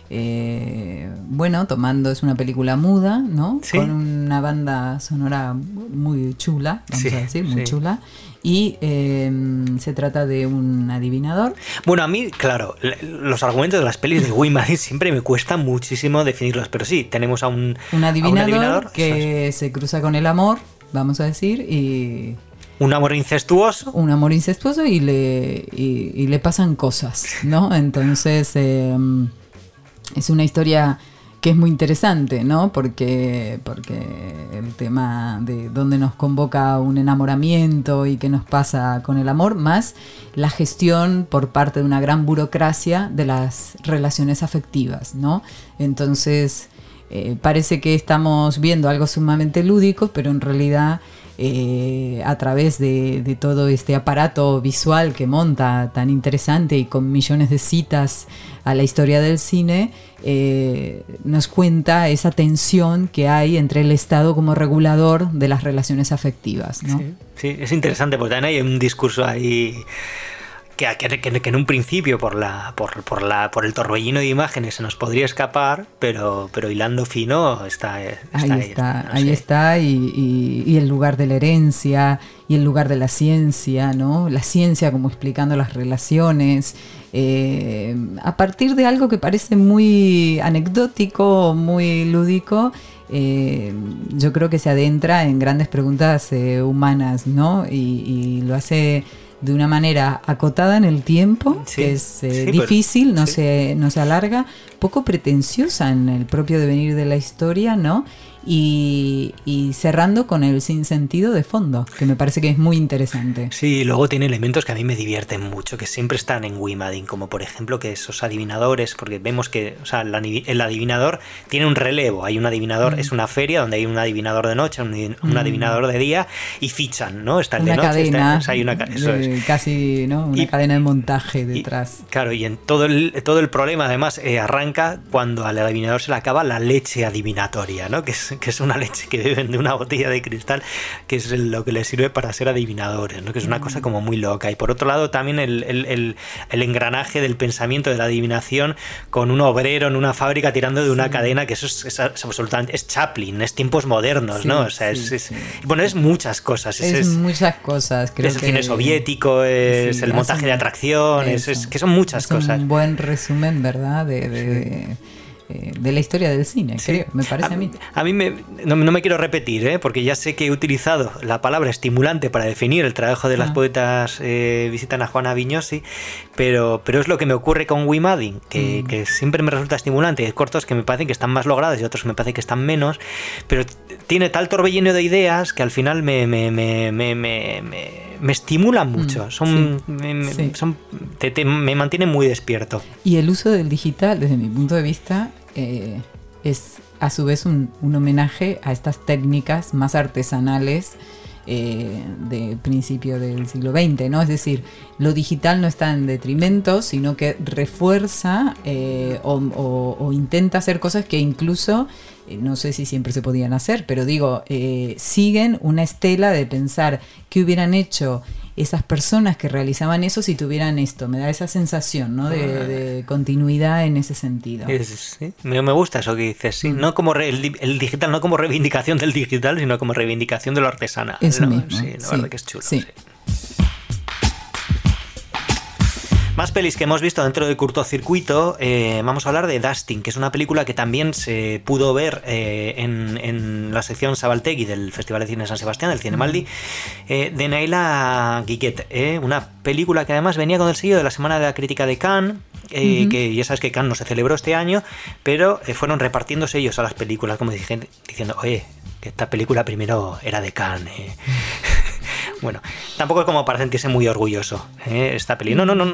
Eh, bueno, tomando, es una película muda, ¿no? Con una banda sonora muy chula, vamos a decir, muy chula y em, se trata de un adivinador. Bueno, a mí, claro, los argumentos de las pelis de Wim siempre me cuesta muchísimo definirlos, pero sí, tenemos a un, un adivinador, que se cruza con el amor, vamos a decir, y... Un amor incestuoso. Un amor incestuoso y le, y, le pasan cosas, ¿no? Entonces, em, es una historia que es muy interesante, ¿no? Porque, porque el tema de dónde nos convoca un enamoramiento y qué nos pasa con el amor, más la gestión por parte de una gran burocracia de las relaciones afectivas, ¿no? Entonces, eh, parece que estamos viendo algo sumamente lúdico, pero en realidad eh, a través de, todo este aparato visual que monta tan interesante y con millones de citas a la historia del cine, eh, nos cuenta esa tensión que hay entre el Estado como regulador de las relaciones afectivas. Sí, es interesante porque también hay un discurso ahí que, en un principio por la por, por, la por el torbellino de imágenes se nos podría escapar, pero pero hilando fino está, ahí está, ahí está y, el lugar de la herencia y el lugar de la ciencia, ¿no? La ciencia como explicando las relaciones. Eh, a partir de algo que parece muy anecdótico, muy lúdico, eh, yo creo que se adentra en grandes preguntas eh, humanas, ¿no? y lo hace de una manera acotada en el tiempo, que es eh, difícil, no, se, no se alarga, poco pretenciosa en el propio devenir de la historia, ¿no? Y, cerrando con el sinsentido de fondo, que me parece que es muy interesante. Sí, luego tiene elementos que a mí me divierten mucho, que siempre están en Wimadin, como por ejemplo que esos adivinadores, porque vemos que o sea, el adivinador tiene un relevo, hay un adivinador, mm. es una feria donde hay un adivinador de noche, un, mm. adivinador de día y fichan, ¿no? Está el de noche, cadena, hay una casi, ¿no? Una cadena de montaje detrás. claro, y en todo el, todo el problema además eh, arranca cuando al adivinador se le acaba la leche adivinatoria, ¿no? Que es que es una leche que beben de una botella de cristal, que es lo que les sirve para ser adivinadores, ¿no? que es una cosa como muy loca. Y por otro lado, también el, el, el, engranaje del pensamiento de la adivinación con un obrero en una fábrica tirando de una cadena, que eso es, absolutamente. Es Chaplin, es tiempos modernos, ¿no? O sea, es, bueno, es muchas cosas. Es, muchas cosas, creo es el cine soviético, es el montaje de atracciones, es, que son muchas cosas. Un buen resumen, ¿verdad? de eh, de la historia del cine, creo, me parece a, mí. A mí me, no, me quiero repetir, ¿eh? porque ya sé que he utilizado la palabra estimulante para definir el trabajo de las ah. poetas eh, visitan a Juana Viñosi, pero, pero es lo que me ocurre con Wimading, que, mm. que siempre me resulta estimulante. Hay cortos que me parecen que están más logrados y otros que me parecen que están menos, pero tiene tal torbellino de ideas que al final me, me, me, me, me estimulan mucho. Mm, son, son te, me mantienen muy despierto. Y el uso del digital, desde mi punto de vista, eh, es a su vez un, homenaje a estas técnicas más artesanales eh, de principio del siglo XX, ¿no? Es decir, lo digital no está en detrimento, sino que refuerza eh, o, intenta hacer cosas que incluso, no sé si siempre se podían hacer, pero digo, siguen una estela de pensar que hubieran hecho esas personas que realizaban eso si tuvieran esto. Me da esa sensación ¿no? de, continuidad en ese sentido. me, gusta eso que dices, sí. Mm. No como el, digital, no como reivindicación del digital, sino como reivindicación de lo artesana. Eso mismo. Sí, la verdad que es chulo. Sí. Más pelis que hemos visto dentro del cortocircuito, eh, vamos a hablar de Dustin, que es una película que también se pudo ver eh, en, la sección Sabaltegui del Festival de Cine de San Sebastián, del Cine Maldi, eh, de Naila Guiquet. una película que además venía con el sello de la Semana de la Crítica de Cannes, que ya sabes que Cannes no se celebró este año, pero fueron repartiendo sellos a las películas, como diciendo, oye, que esta película primero era de Cannes. Bueno, tampoco es como para sentirse muy orgulloso ¿eh? esta peli. No, no, no,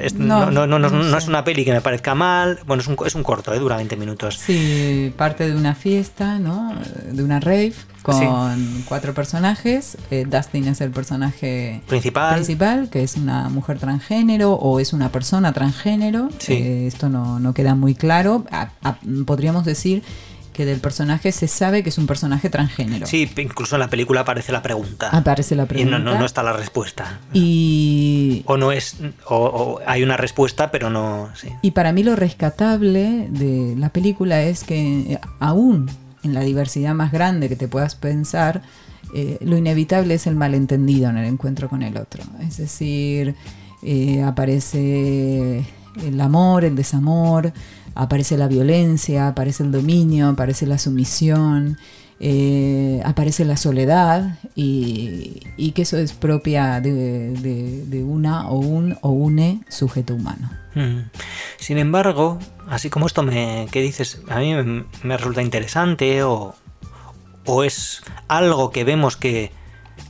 es, no, no, no, es una peli que me parezca mal. Bueno, es un, es un corto, ¿eh? dura 20 minutos. Sí, parte de una fiesta, ¿no? De una rave con cuatro personajes. Eh, Dustin es el personaje principal. principal, que es una mujer transgénero o es una persona transgénero. Eh, esto no, no, queda muy claro. podríamos decir que del personaje se sabe que es un personaje transgénero. Sí, incluso en la película aparece la pregunta. Aparece la pregunta. Y no, está la respuesta. Y... O no es... O, hay una respuesta, pero no... Y para mí lo rescatable de la película es que eh, aún en la diversidad más grande que te puedas pensar, eh, lo inevitable es el malentendido en el encuentro con el otro. Es decir, eh, aparece el amor, el desamor, aparece la violencia, aparece el dominio, aparece la sumisión, eh, aparece la soledad y, que eso es propia de, una o un o une sujeto humano. Mm. Sin embargo, así como esto me, que dices, a mí me, resulta interesante o, o, es algo que vemos que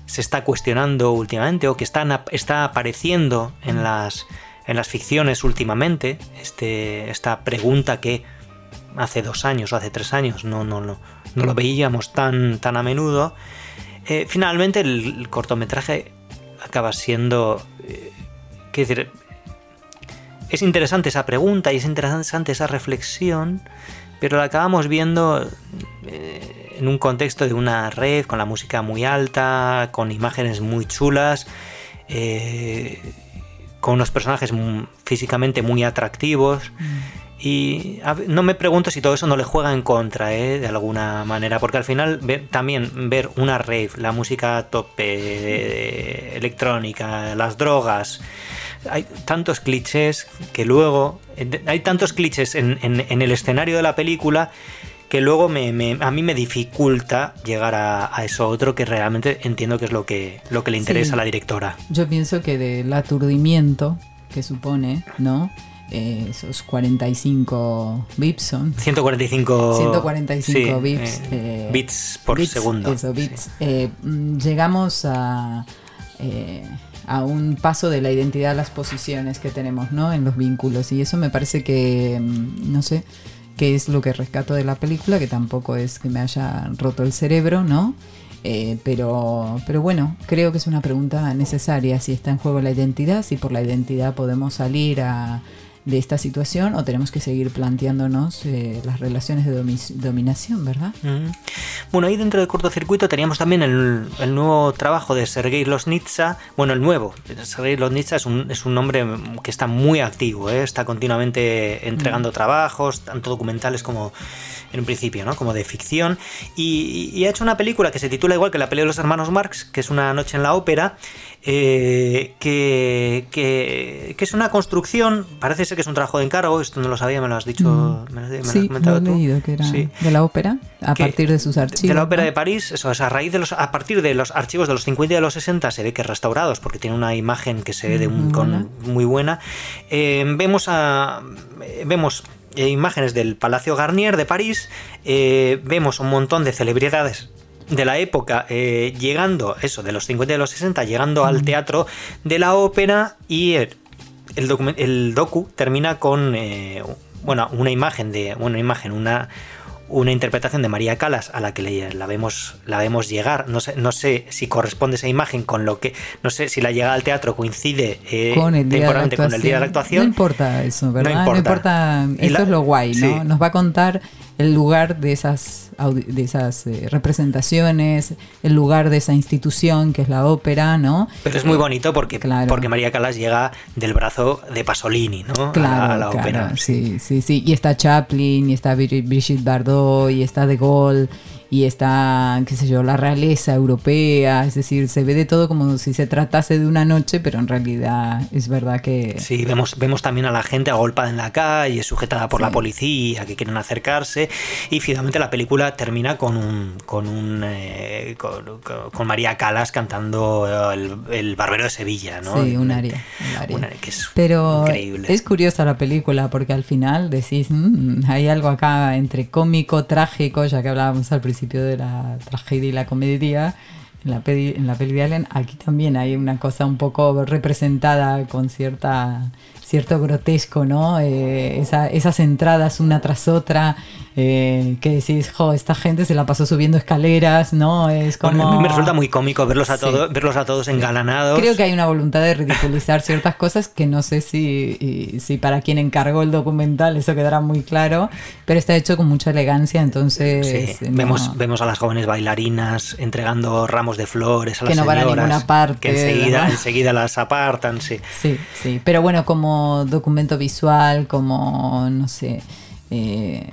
se está cuestionando últimamente o que está, está apareciendo en las en las ficciones últimamente, este, esta pregunta que hace dos años o hace tres años no, no, no, no lo veíamos tan, tan a menudo, eh, finalmente el, cortometraje acaba siendo... Eh, decir, es interesante esa pregunta y es interesante esa reflexión, pero la acabamos viendo eh, en un contexto de una red con la música muy alta, con imágenes muy chulas con unos personajes físicamente muy atractivos. Y no me pregunto si todo eso no le juega en contra, ¿eh? de alguna manera, porque al final también ver una rave, la música tope electrónica, las drogas, hay tantos clichés que luego, hay tantos clichés en el escenario de la película que luego me, a mí me dificulta llegar a, eso otro que realmente entiendo que es lo que, lo que le interesa a la directora. Yo pienso que del aturdimiento que supone, ¿no? Eh, esos 45 bits son 145 145 bits, eh, bits por segundo eso, bits. Eh, mm, llegamos a a un paso de la identidad las posiciones que tenemos ¿no? en los vínculos y eso me parece que mm, no sé que es lo que rescato de la película, que tampoco es que me haya roto el cerebro, ¿no? Eh, pero, pero bueno, creo que es una pregunta necesaria, si está en juego la identidad, si por la identidad podemos salir a, de esta situación o tenemos que seguir planteándonos eh, las relaciones de dominación, ¿verdad? Bueno, ahí dentro del cortocircuito teníamos también el, nuevo trabajo de Sergei Losnitsa, bueno, el nuevo, Sergei Losnitsa es un, es un hombre que está muy activo, ¿eh? está continuamente entregando trabajos, tanto documentales como en un principio, ¿no? Como de ficción. Y, ha hecho una película que se titula igual que la pelea de los hermanos Marx, que es Una noche en la ópera, eh, que, que, es una construcción, parece ser que es un trabajo de encargo, esto no lo sabía, me lo has dicho, mm. me, lo, has comentado tú. Leído, que era de la ópera, a partir de sus archivos. De la ópera de París, eso es a raíz de los, a partir de los archivos de los 50 y de los 60 se ve que restaurados, porque tiene una imagen que se ve de un, muy, con, buena. muy buena. Eh, vemos a vemos eh, imágenes del Palacio Garnier de París, eh, vemos un montón de celebridades de la época eh, llegando, eso, de los 50 y de los 60, llegando al teatro de la ópera y el, el, docu termina con, bueno, una imagen de, una imagen, una una interpretación de María Calas a la que la vemos la vemos llegar. No sé no sé si corresponde esa imagen con lo que no sé si la llegada al teatro coincide eh, con, el día con el día de la actuación. no importa eso verdad no importa, eso es lo guay no nos va a contar el lugar de esas, de esas eh, representaciones, el lugar de esa institución que es la ópera, ¿no? Pero es muy bonito porque, porque María Calas llega del brazo de Pasolini, ¿no? Claro, a la ópera. Sí, sí, sí. Y está Chaplin, y está Brigitte Bardot, y está De Gaulle, y está, qué sé yo, la realeza europea, es decir, se ve de todo como si se tratase de una noche, pero en realidad es verdad que... Sí, vemos, vemos también a la gente agolpada en la calle, sujetada por la policía, que quieren acercarse, y finalmente la película termina con un... con un eh, con, María Calas cantando el, Barbero de Sevilla, ¿no? Sí, un área. que es pero increíble. es curiosa la película porque al final decís, mm, hay algo acá entre cómico, trágico, ya que hablábamos al principio, de la tragedia y la comedia, en la, peli, en la peli de Allen, aquí también hay una cosa un poco representada con cierta cierto grotesco, ¿no? Eh, esas entradas una tras otra, eh, que decís, jo, esta gente se la pasó subiendo escaleras, ¿no? Es como... a mí me resulta muy cómico verlos a, todos verlos a todos engalanados. Creo que hay una voluntad de ridiculizar ciertas cosas que no sé si, si para quien encargó el documental eso quedará muy claro, pero está hecho con mucha elegancia, entonces... vemos, vemos a las jóvenes bailarinas entregando ramos de flores a las que no van a ninguna parte. Que enseguida, enseguida las apartan, sí. Sí, sí, pero bueno, como documento visual, como, no sé eh,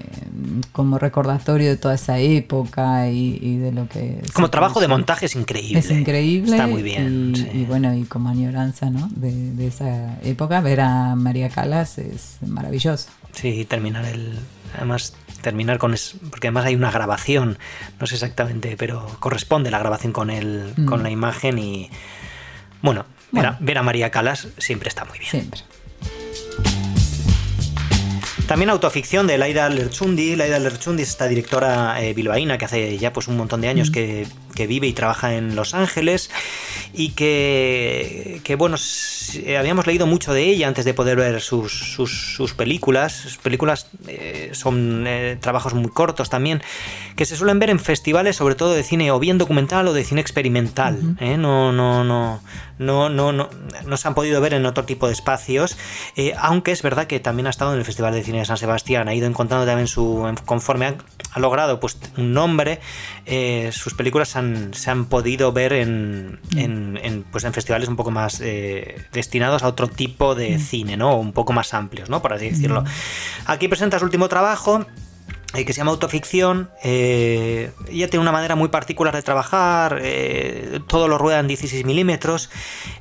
como recordatorio de toda esa época y, de lo que... Como trabajo de montaje es increíble. Es increíble. Está muy bien. Y, bueno, y como añoranza ¿no? de, esa época, ver a María Calas es maravilloso. Sí, terminar el... Además, terminar con... porque además hay una grabación, no sé exactamente, pero corresponde la grabación con, el, con mm. la imagen y... Bueno, ver a María Calas siempre está muy bien. Siempre. También autoficción de Laida Lerchundi. Laida Lerchundi es esta directora eh, bilbaína que hace ya pues un montón de años que, vive y trabaja en Los Ángeles y que, que, bueno, habíamos leído mucho de ella antes de poder ver sus, sus, películas. Sus películas eh, son eh, trabajos muy cortos también, que se suelen ver en festivales sobre todo de cine o bien documental o de cine experimental. No, no, no, no, no, no, no se han podido ver en otro tipo de espacios, eh, aunque es verdad que también ha estado en el Festival de Cine de San Sebastián, ha ido encontrando también su, conforme ha, logrado pues un nombre, eh, sus películas se han podido ver en, mm. en, pues en festivales un poco más eh, destinados a otro tipo de mm. cine, ¿no? Un poco más amplios, ¿no? Por así decirlo. Mm. Aquí presenta su último trabajo, eh, que se llama autoficción. Eh, ella tiene una manera muy particular de trabajar, eh, todo lo rueda en 16 milímetros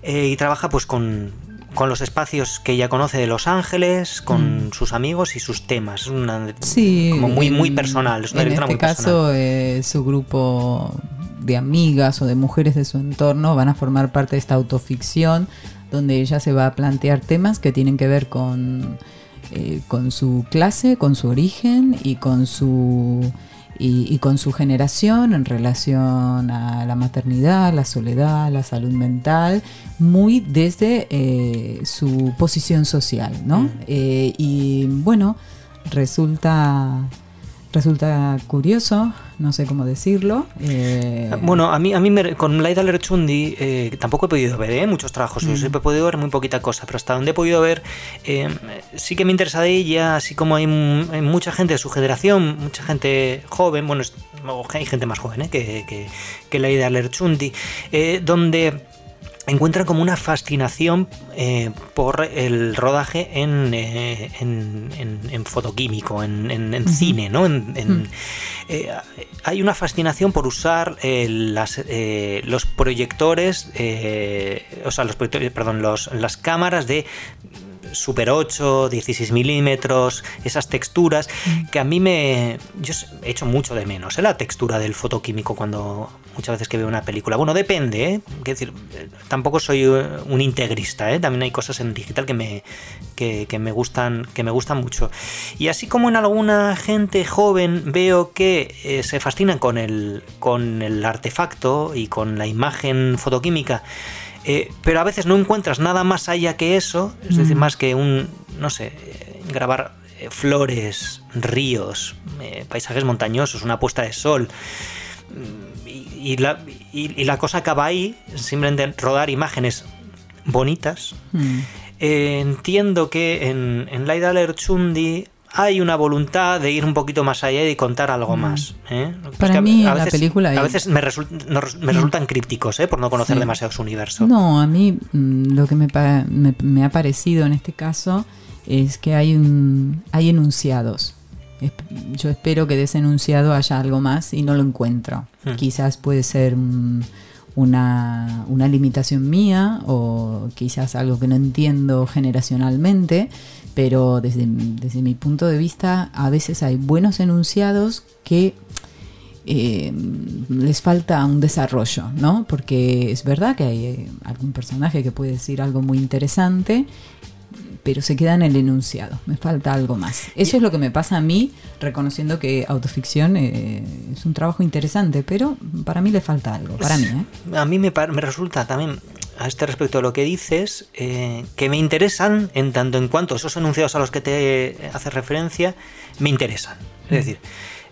y trabaja pues con, los espacios que ella conoce de Los Ángeles, con mm. sus amigos y sus temas. Es una, sí, como muy, muy personal. en este caso, su grupo de amigas o de mujeres de su entorno van a formar parte de esta autoficción donde ella se va a plantear temas que tienen que ver con eh, con su clase, con su origen y con su, y, con su generación en relación a la maternidad, la soledad, la salud mental, muy desde eh, su posición social, ¿no? Mm. Eh, y bueno, resulta resulta curioso, no sé cómo decirlo. Eh, bueno, a mí, a mí con Laida Lerchundi eh, tampoco he podido ver ¿eh? muchos trabajos, mm. he podido ver muy poquita cosa, pero hasta donde he podido ver sí que me interesa de ella, así como hay, mucha gente de su generación, mucha gente joven, bueno, hay gente más joven que, que, que Laida Lerchundi, donde encuentran como una fascinación eh, por el rodaje en, eh, en, fotoquímico, en, cine, ¿no? Eh, hay una fascinación por usar las, los proyectores, o sea, los proyectores, perdón, los, las cámaras de Super 8, 16 milímetros, esas texturas, mm. que a mí me... Yo he hecho mucho de menos, ¿eh? la textura del fotoquímico cuando muchas veces que veo una película. Bueno, depende, ¿eh? decir, tampoco soy eh, un integrista, ¿eh? también hay cosas en digital que me, que, me gustan, que me gustan mucho. Y así como en alguna gente joven veo que eh, se fascinan con el, con el artefacto y con la imagen fotoquímica, eh, pero a veces no encuentras nada más allá que eso, es decir, mm. más que un, no sé, grabar eh, flores, ríos, eh, paisajes montañosos, una puesta de sol. Mm, y, la, y, la, cosa acaba ahí, simplemente rodar imágenes bonitas. Mm. entiendo que en, en Laida Lerchundi hay una voluntad de ir un poquito más allá y contar algo mm. más. ¿eh? Para mí, a veces, la película. A veces me, me mm. resultan crípticos, ¿eh? por no conocer demasiado su universo. No, a mí mm, lo que me, me, ha parecido en este caso es que hay, un, hay enunciados. Yo espero que de ese enunciado haya algo más y no lo encuentro. Quizás puede ser una, una limitación mía o quizás algo que no entiendo generacionalmente pero desde, mi punto de vista a veces hay buenos enunciados que eh, les falta un desarrollo, ¿no? Porque es verdad que hay eh, algún personaje que puede decir algo muy interesante, pero se queda en el enunciado, me falta algo más. Eso es lo que me pasa a mí, reconociendo que autoficción eh, es un trabajo interesante, pero para mí le falta algo, para mí. A mí me, me resulta también a este respecto de lo que dices, eh, que me interesan en tanto en cuanto esos enunciados a los que te hace referencia me interesan. Es decir,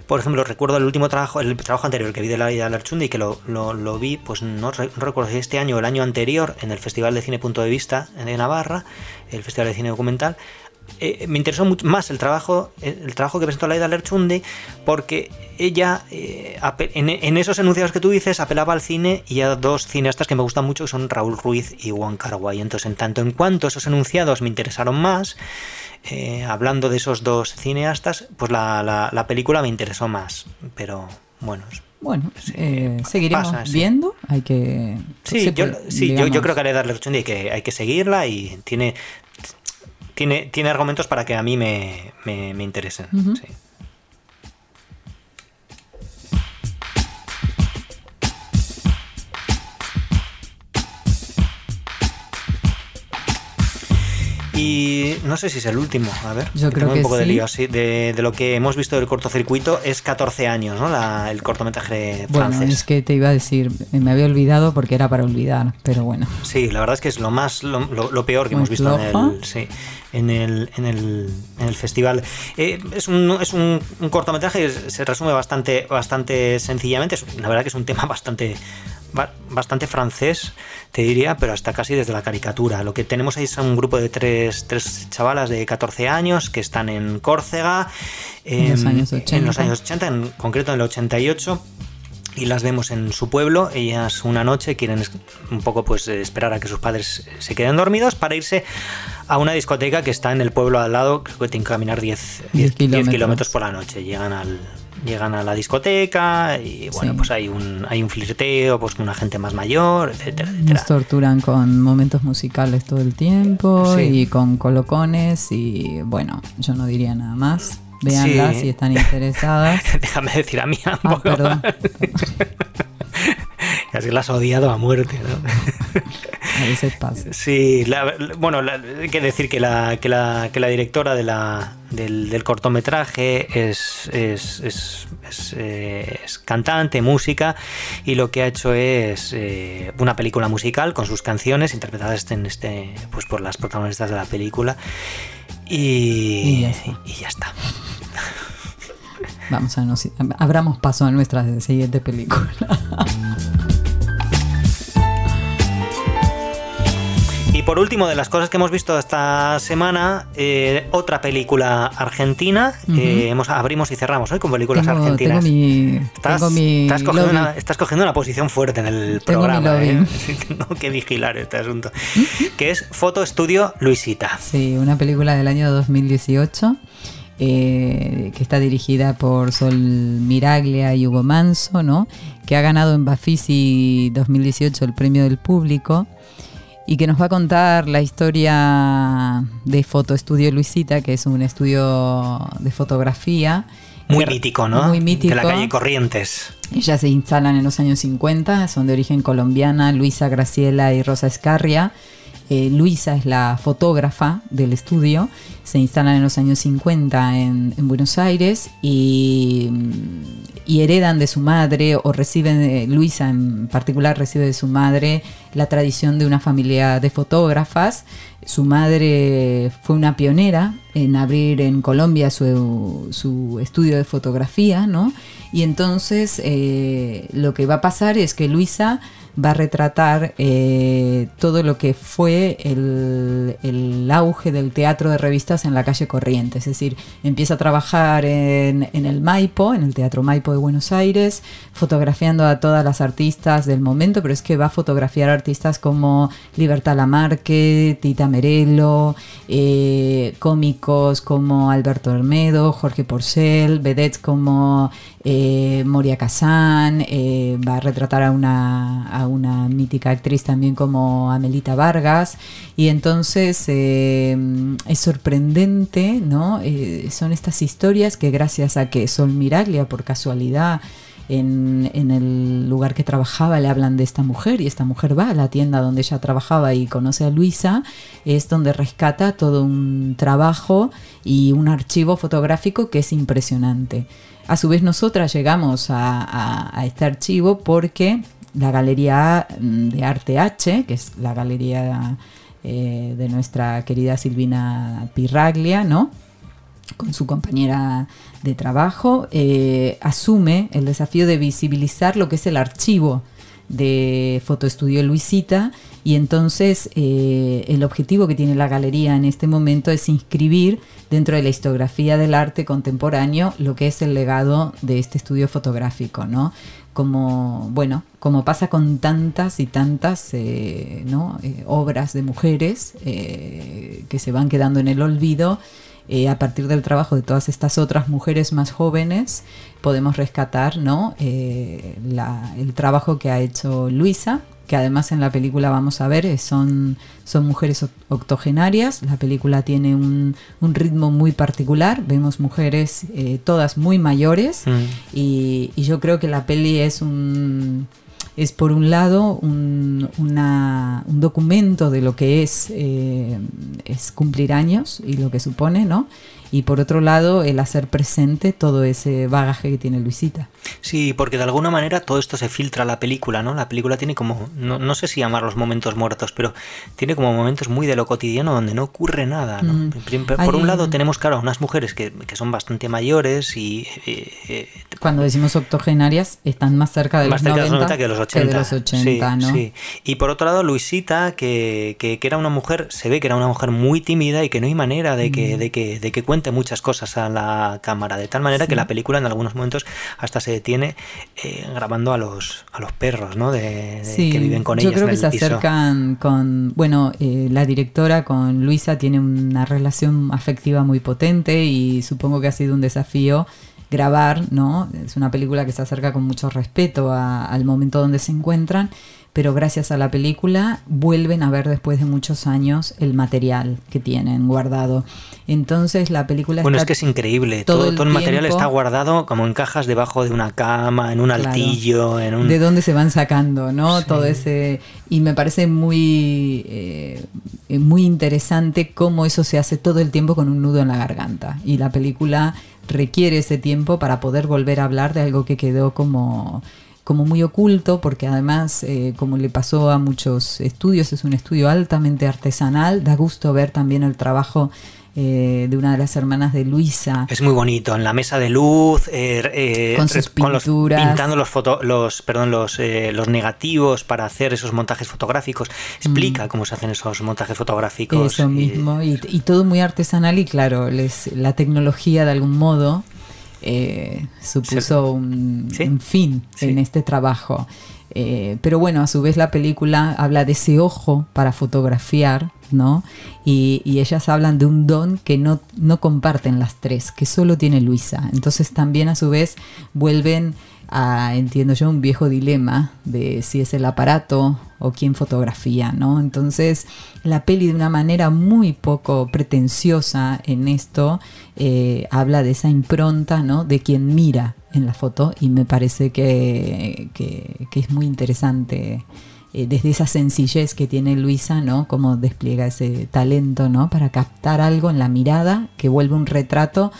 por ejemplo, recuerdo el último trabajo, el trabajo anterior que vi de la vida de Larchundi, que lo, lo, vi, pues no, recuerdo si este año o el año anterior, en el Festival de Cine Punto de Vista de Navarra, el Festival de Cine Documental, eh, me interesó mucho más el trabajo, el trabajo que presentó Laida Lerchundi, porque ella, eh, en, esos enunciados que tú dices, apelaba al cine y a dos cineastas que me gustan mucho, que son Raúl Ruiz y Juan Carguay. Entonces, en tanto en cuanto esos enunciados me interesaron más, eh, hablando de esos dos cineastas, pues la, película me interesó más. Pero bueno, bueno, seguiremos viendo. Hay que. Sí, yo, yo, creo que a Laida Lerchundi hay que, hay que seguirla y tiene tiene, tiene argumentos para que a mí me, me, interesen. sí. Y no sé si es el último, a ver. Yo creo que un poco de lío, sí. De, lo que hemos visto del cortocircuito es 14 años, ¿no? La, el cortometraje francés. Es que te iba a decir, me había olvidado porque era para olvidar, pero bueno. Sí, la verdad es que es lo más, lo, lo, peor que hemos visto en el, sí, en el, en el, en el festival. Eh, es un, es un, un, cortometraje que se resume bastante, bastante sencillamente. La verdad que es un tema bastante bastante francés, te diría, pero hasta casi desde la caricatura. Lo que tenemos ahí es un grupo de tres, tres chavalas de 14 años que están en Córcega, en, los años 80. en los años 80, en concreto en el 88 y las vemos en su pueblo. Ellas una noche quieren un poco pues esperar a que sus padres se queden dormidos para irse a una discoteca que está en el pueblo al lado, creo que tienen que caminar 10, 10, kilómetros por la noche. Llegan al, llegan a la discoteca y bueno, pues hay un, hay un flirteo pues con una gente más mayor, etcétera, etcétera. Nos torturan con momentos musicales todo el tiempo y con colocones y bueno, yo no diría nada más. Veanlas si están interesadas. Déjame decir a mí. Ah, perdón. Casi las has odiado a muerte, ¿no? A veces pasa. Sí, bueno, hay que decir que la, que la, que la directora de la, del, cortometraje es, es, es, eh, es, cantante, música, y lo que ha hecho es eh, una película musical con sus canciones interpretadas en este, pues por las protagonistas de la película. Y, y ya está. Y ya está. Vamos a nos, abramos paso a nuestra siguiente película. Y por último, de las cosas que hemos visto esta semana, eh, otra película argentina. Eh, hemos, abrimos y cerramos hoy con películas argentinas. estás, cogiendo una, estás, cogiendo una, posición fuerte en el programa. ¿eh? Tengo que vigilar este asunto. que es Foto Estudio Luisita. Sí, una película del año 2018. Que está dirigida por Sol Miraglia y Hugo Manso, ¿no? que ha ganado en Bafisi 2018 el premio del público y que nos va a contar la historia de Foto Estudio Luisita, que es un estudio de fotografía. Muy mítico, ¿no? Muy mítico. De la calle Corrientes. Ellas se instalan en los años 50, son de origen colombiana, Luisa Graciela y Rosa Escarria. Eh, Luisa es la fotógrafa del estudio, se instalan en los años 50 en, Buenos Aires y, y, heredan de su madre o reciben, Luisa en particular recibe de su madre la tradición de una familia de fotógrafas. Su madre fue una pionera en abrir en Colombia su, su estudio de fotografía, ¿no? Y entonces eh, lo que va a pasar es que Luisa va a retratar eh, todo lo que fue el, auge del teatro de revistas en la calle Corrientes. Es decir, empieza a trabajar en, el Maipo, en el Teatro Maipo de Buenos Aires, fotografiando a todas las artistas del momento, pero es que va a fotografiar artistas como Libertad Lamarque, Tita Merelo, eh, cómicos como Alberto Hermedo, Jorge Porcel, vedettes como eh, Moria Kazan, va a retratar a una una mítica actriz también como Amelita Vargas. Y entonces eh, es sorprendente, ¿no? Eh, son estas historias que gracias a que Sol Miraglia, por casualidad, en, el lugar que trabajaba le hablan de esta mujer y esta mujer va a la tienda donde ella trabajaba y conoce a Luisa, es donde rescata todo un trabajo y un archivo fotográfico que es impresionante. A su vez nosotras llegamos a este archivo porque la Galería mm, de Arte H, que es la galería eh, de nuestra querida Silvina Pirraglia, ¿no? con su compañera de trabajo, eh, asume el desafío de visibilizar lo que es el archivo de Fotoestudio Luisita y entonces eh, el objetivo que tiene la galería en este momento es inscribir dentro de la historiografía del arte contemporáneo lo que es el legado de este estudio fotográfico, ¿no? como, bueno, como pasa con tantas y tantas eh, obras de mujeres que se van quedando en el olvido, a partir del trabajo de todas estas otras mujeres más jóvenes, podemos rescatar ¿no? el trabajo que ha hecho Luisa, que además en la película vamos a ver, son, son mujeres octogenarias, la película tiene un, ritmo muy particular, vemos mujeres eh, todas muy mayores mm. y, yo creo que la peli es un... Es por un lado un, un documento de lo que es, eh, es cumplir años y lo que supone, ¿no? Y por otro lado el hacer presente todo ese bagaje que tiene Luisita. Sí, porque de alguna manera todo esto se filtra a la película, ¿no? La película tiene como, no, sé si llamarlos momentos muertos, pero tiene como momentos muy de lo cotidiano donde no ocurre nada, ¿no? Mm. Por un lado tenemos, claro, unas mujeres que, son bastante mayores y... Eh, eh, Cuando decimos octogenarias, están más cerca de, los, 90 que de los 80. ¿no? sí. Y por otro lado, Luisita, que, que, era una mujer, se ve que era una mujer muy tímida y que no hay manera de que, mm. de que, de que cuente muchas cosas a la cámara, de tal manera que la película en algunos momentos hasta se detiene eh, grabando a los, a los perros, ¿no? De, que viven con ellos. Yo creo que se acercan con, bueno, eh, la directora con Luisa tiene una relación afectiva muy potente y supongo que ha sido un desafío grabar, ¿no? Es una película que se acerca con mucho respeto al momento donde se encuentran pero gracias a la película vuelven a ver después de muchos años el material que tienen guardado. Entonces la película... Bueno, es que es increíble. Todo, el, material está guardado como en cajas debajo de una cama, en un altillo, en un... De dónde se van sacando, ¿no? Todo ese... Y me parece muy, eh, muy interesante cómo eso se hace todo el tiempo con un nudo en la garganta. Y la película requiere ese tiempo para poder volver a hablar de algo que quedó como como muy oculto, porque además, eh, como le pasó a muchos estudios, es un estudio altamente artesanal. Da gusto ver también el trabajo eh, de una de las hermanas de Luisa. Es muy bonito, en la mesa de luz, eh, eh, Con sus los- pinturas. pintando los, foto- los, perdón, los, eh, los negativos para hacer esos montajes fotográficos. Explica cómo se hacen esos montajes fotográficos. Mm. Eso mismo, y, y todo muy artesanal y claro, les, la tecnología de algún modo eh, supuso un, Sí. un fin Sí. en este trabajo. Eh, pero bueno, a su vez la película habla de ese ojo para fotografiar, ¿no? Y, y ellas hablan de un don que no, no comparten las tres, que solo tiene Luisa. Entonces también a su vez vuelven entiendo yo, un viejo dilema de si es el aparato o quién fotografía, ¿no? Entonces la peli de una manera muy poco pretenciosa en esto eh, habla de esa impronta, ¿no? De quien mira en la foto y me parece que, que- que es muy interesante eh, desde esa sencillez que tiene Luisa, ¿no? Cómo despliega ese talento, ¿no? Para captar algo en la mirada que vuelve un retrato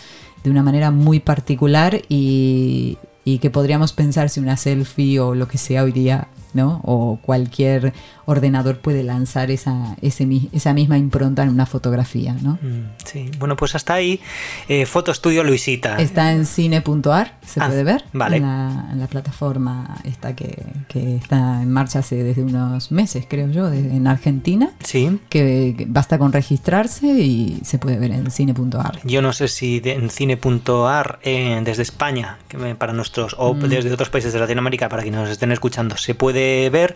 de una manera muy particular y, y que podríamos pensar si una selfie o lo que sea hoy día, ¿no? O cualquier ordenador puede lanzar esa, ese esa misma impronta en una fotografía, ¿no? Mm, Sí, bueno, pues hasta ahí. Eh, Foto Estudio Luisita. Está en cine.ar, se Ah, puede ver. vale. En la, en la plataforma esta que, que está en marcha hace desde unos meses, creo yo, en Argentina. Sí. Que, que basta con registrarse y se puede ver en cine.ar. Yo no sé si de- en cine.ar eh, desde España, que para nuestros, o Mm. desde otros países de Latinoamérica, para quienes nos estén escuchando, se puede ver,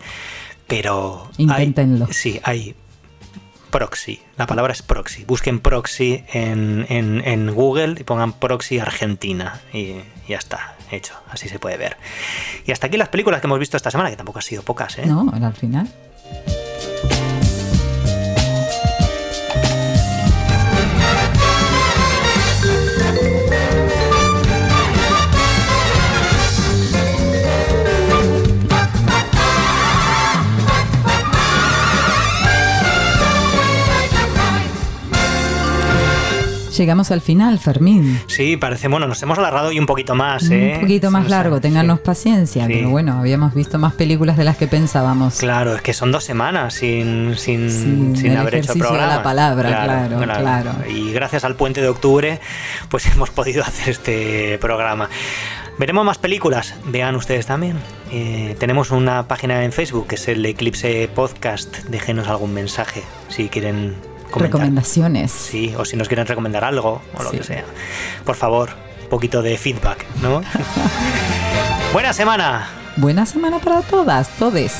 pero. hay- Inténtenlo. sí, hay proxy. La palabra es proxy. Busquen proxy en, en- en Google y pongan proxy Argentina y ya está, hecho. Así se puede ver. Y hasta aquí las películas que hemos visto esta semana, que tampoco han sido pocas, ¿eh? ¿No? Al final. Llegamos al final, Fermín. Sí, parece, bueno, nos hemos alargado hoy un poquito más, ¿eh? Un poquito más sea, largo, ténganos sí. paciencia, Sí. pero bueno, habíamos visto más películas de las que pensábamos. Claro, es que son dos semanas sin, sin, Sin sin el haber hecho programa. la palabra, claro, claro. Y gracias al puente de octubre, pues hemos podido hacer este programa. Veremos más películas, vean ustedes también. Eh, tenemos una página en Facebook que es el Eclipse Podcast. Déjenos algún mensaje si quieren comentar. Recomendaciones. Sí, o si nos quieren recomendar algo o lo Sí. que sea. Por favor, un poquito de feedback, ¿no? Buena semana. Buena semana para todas, todes.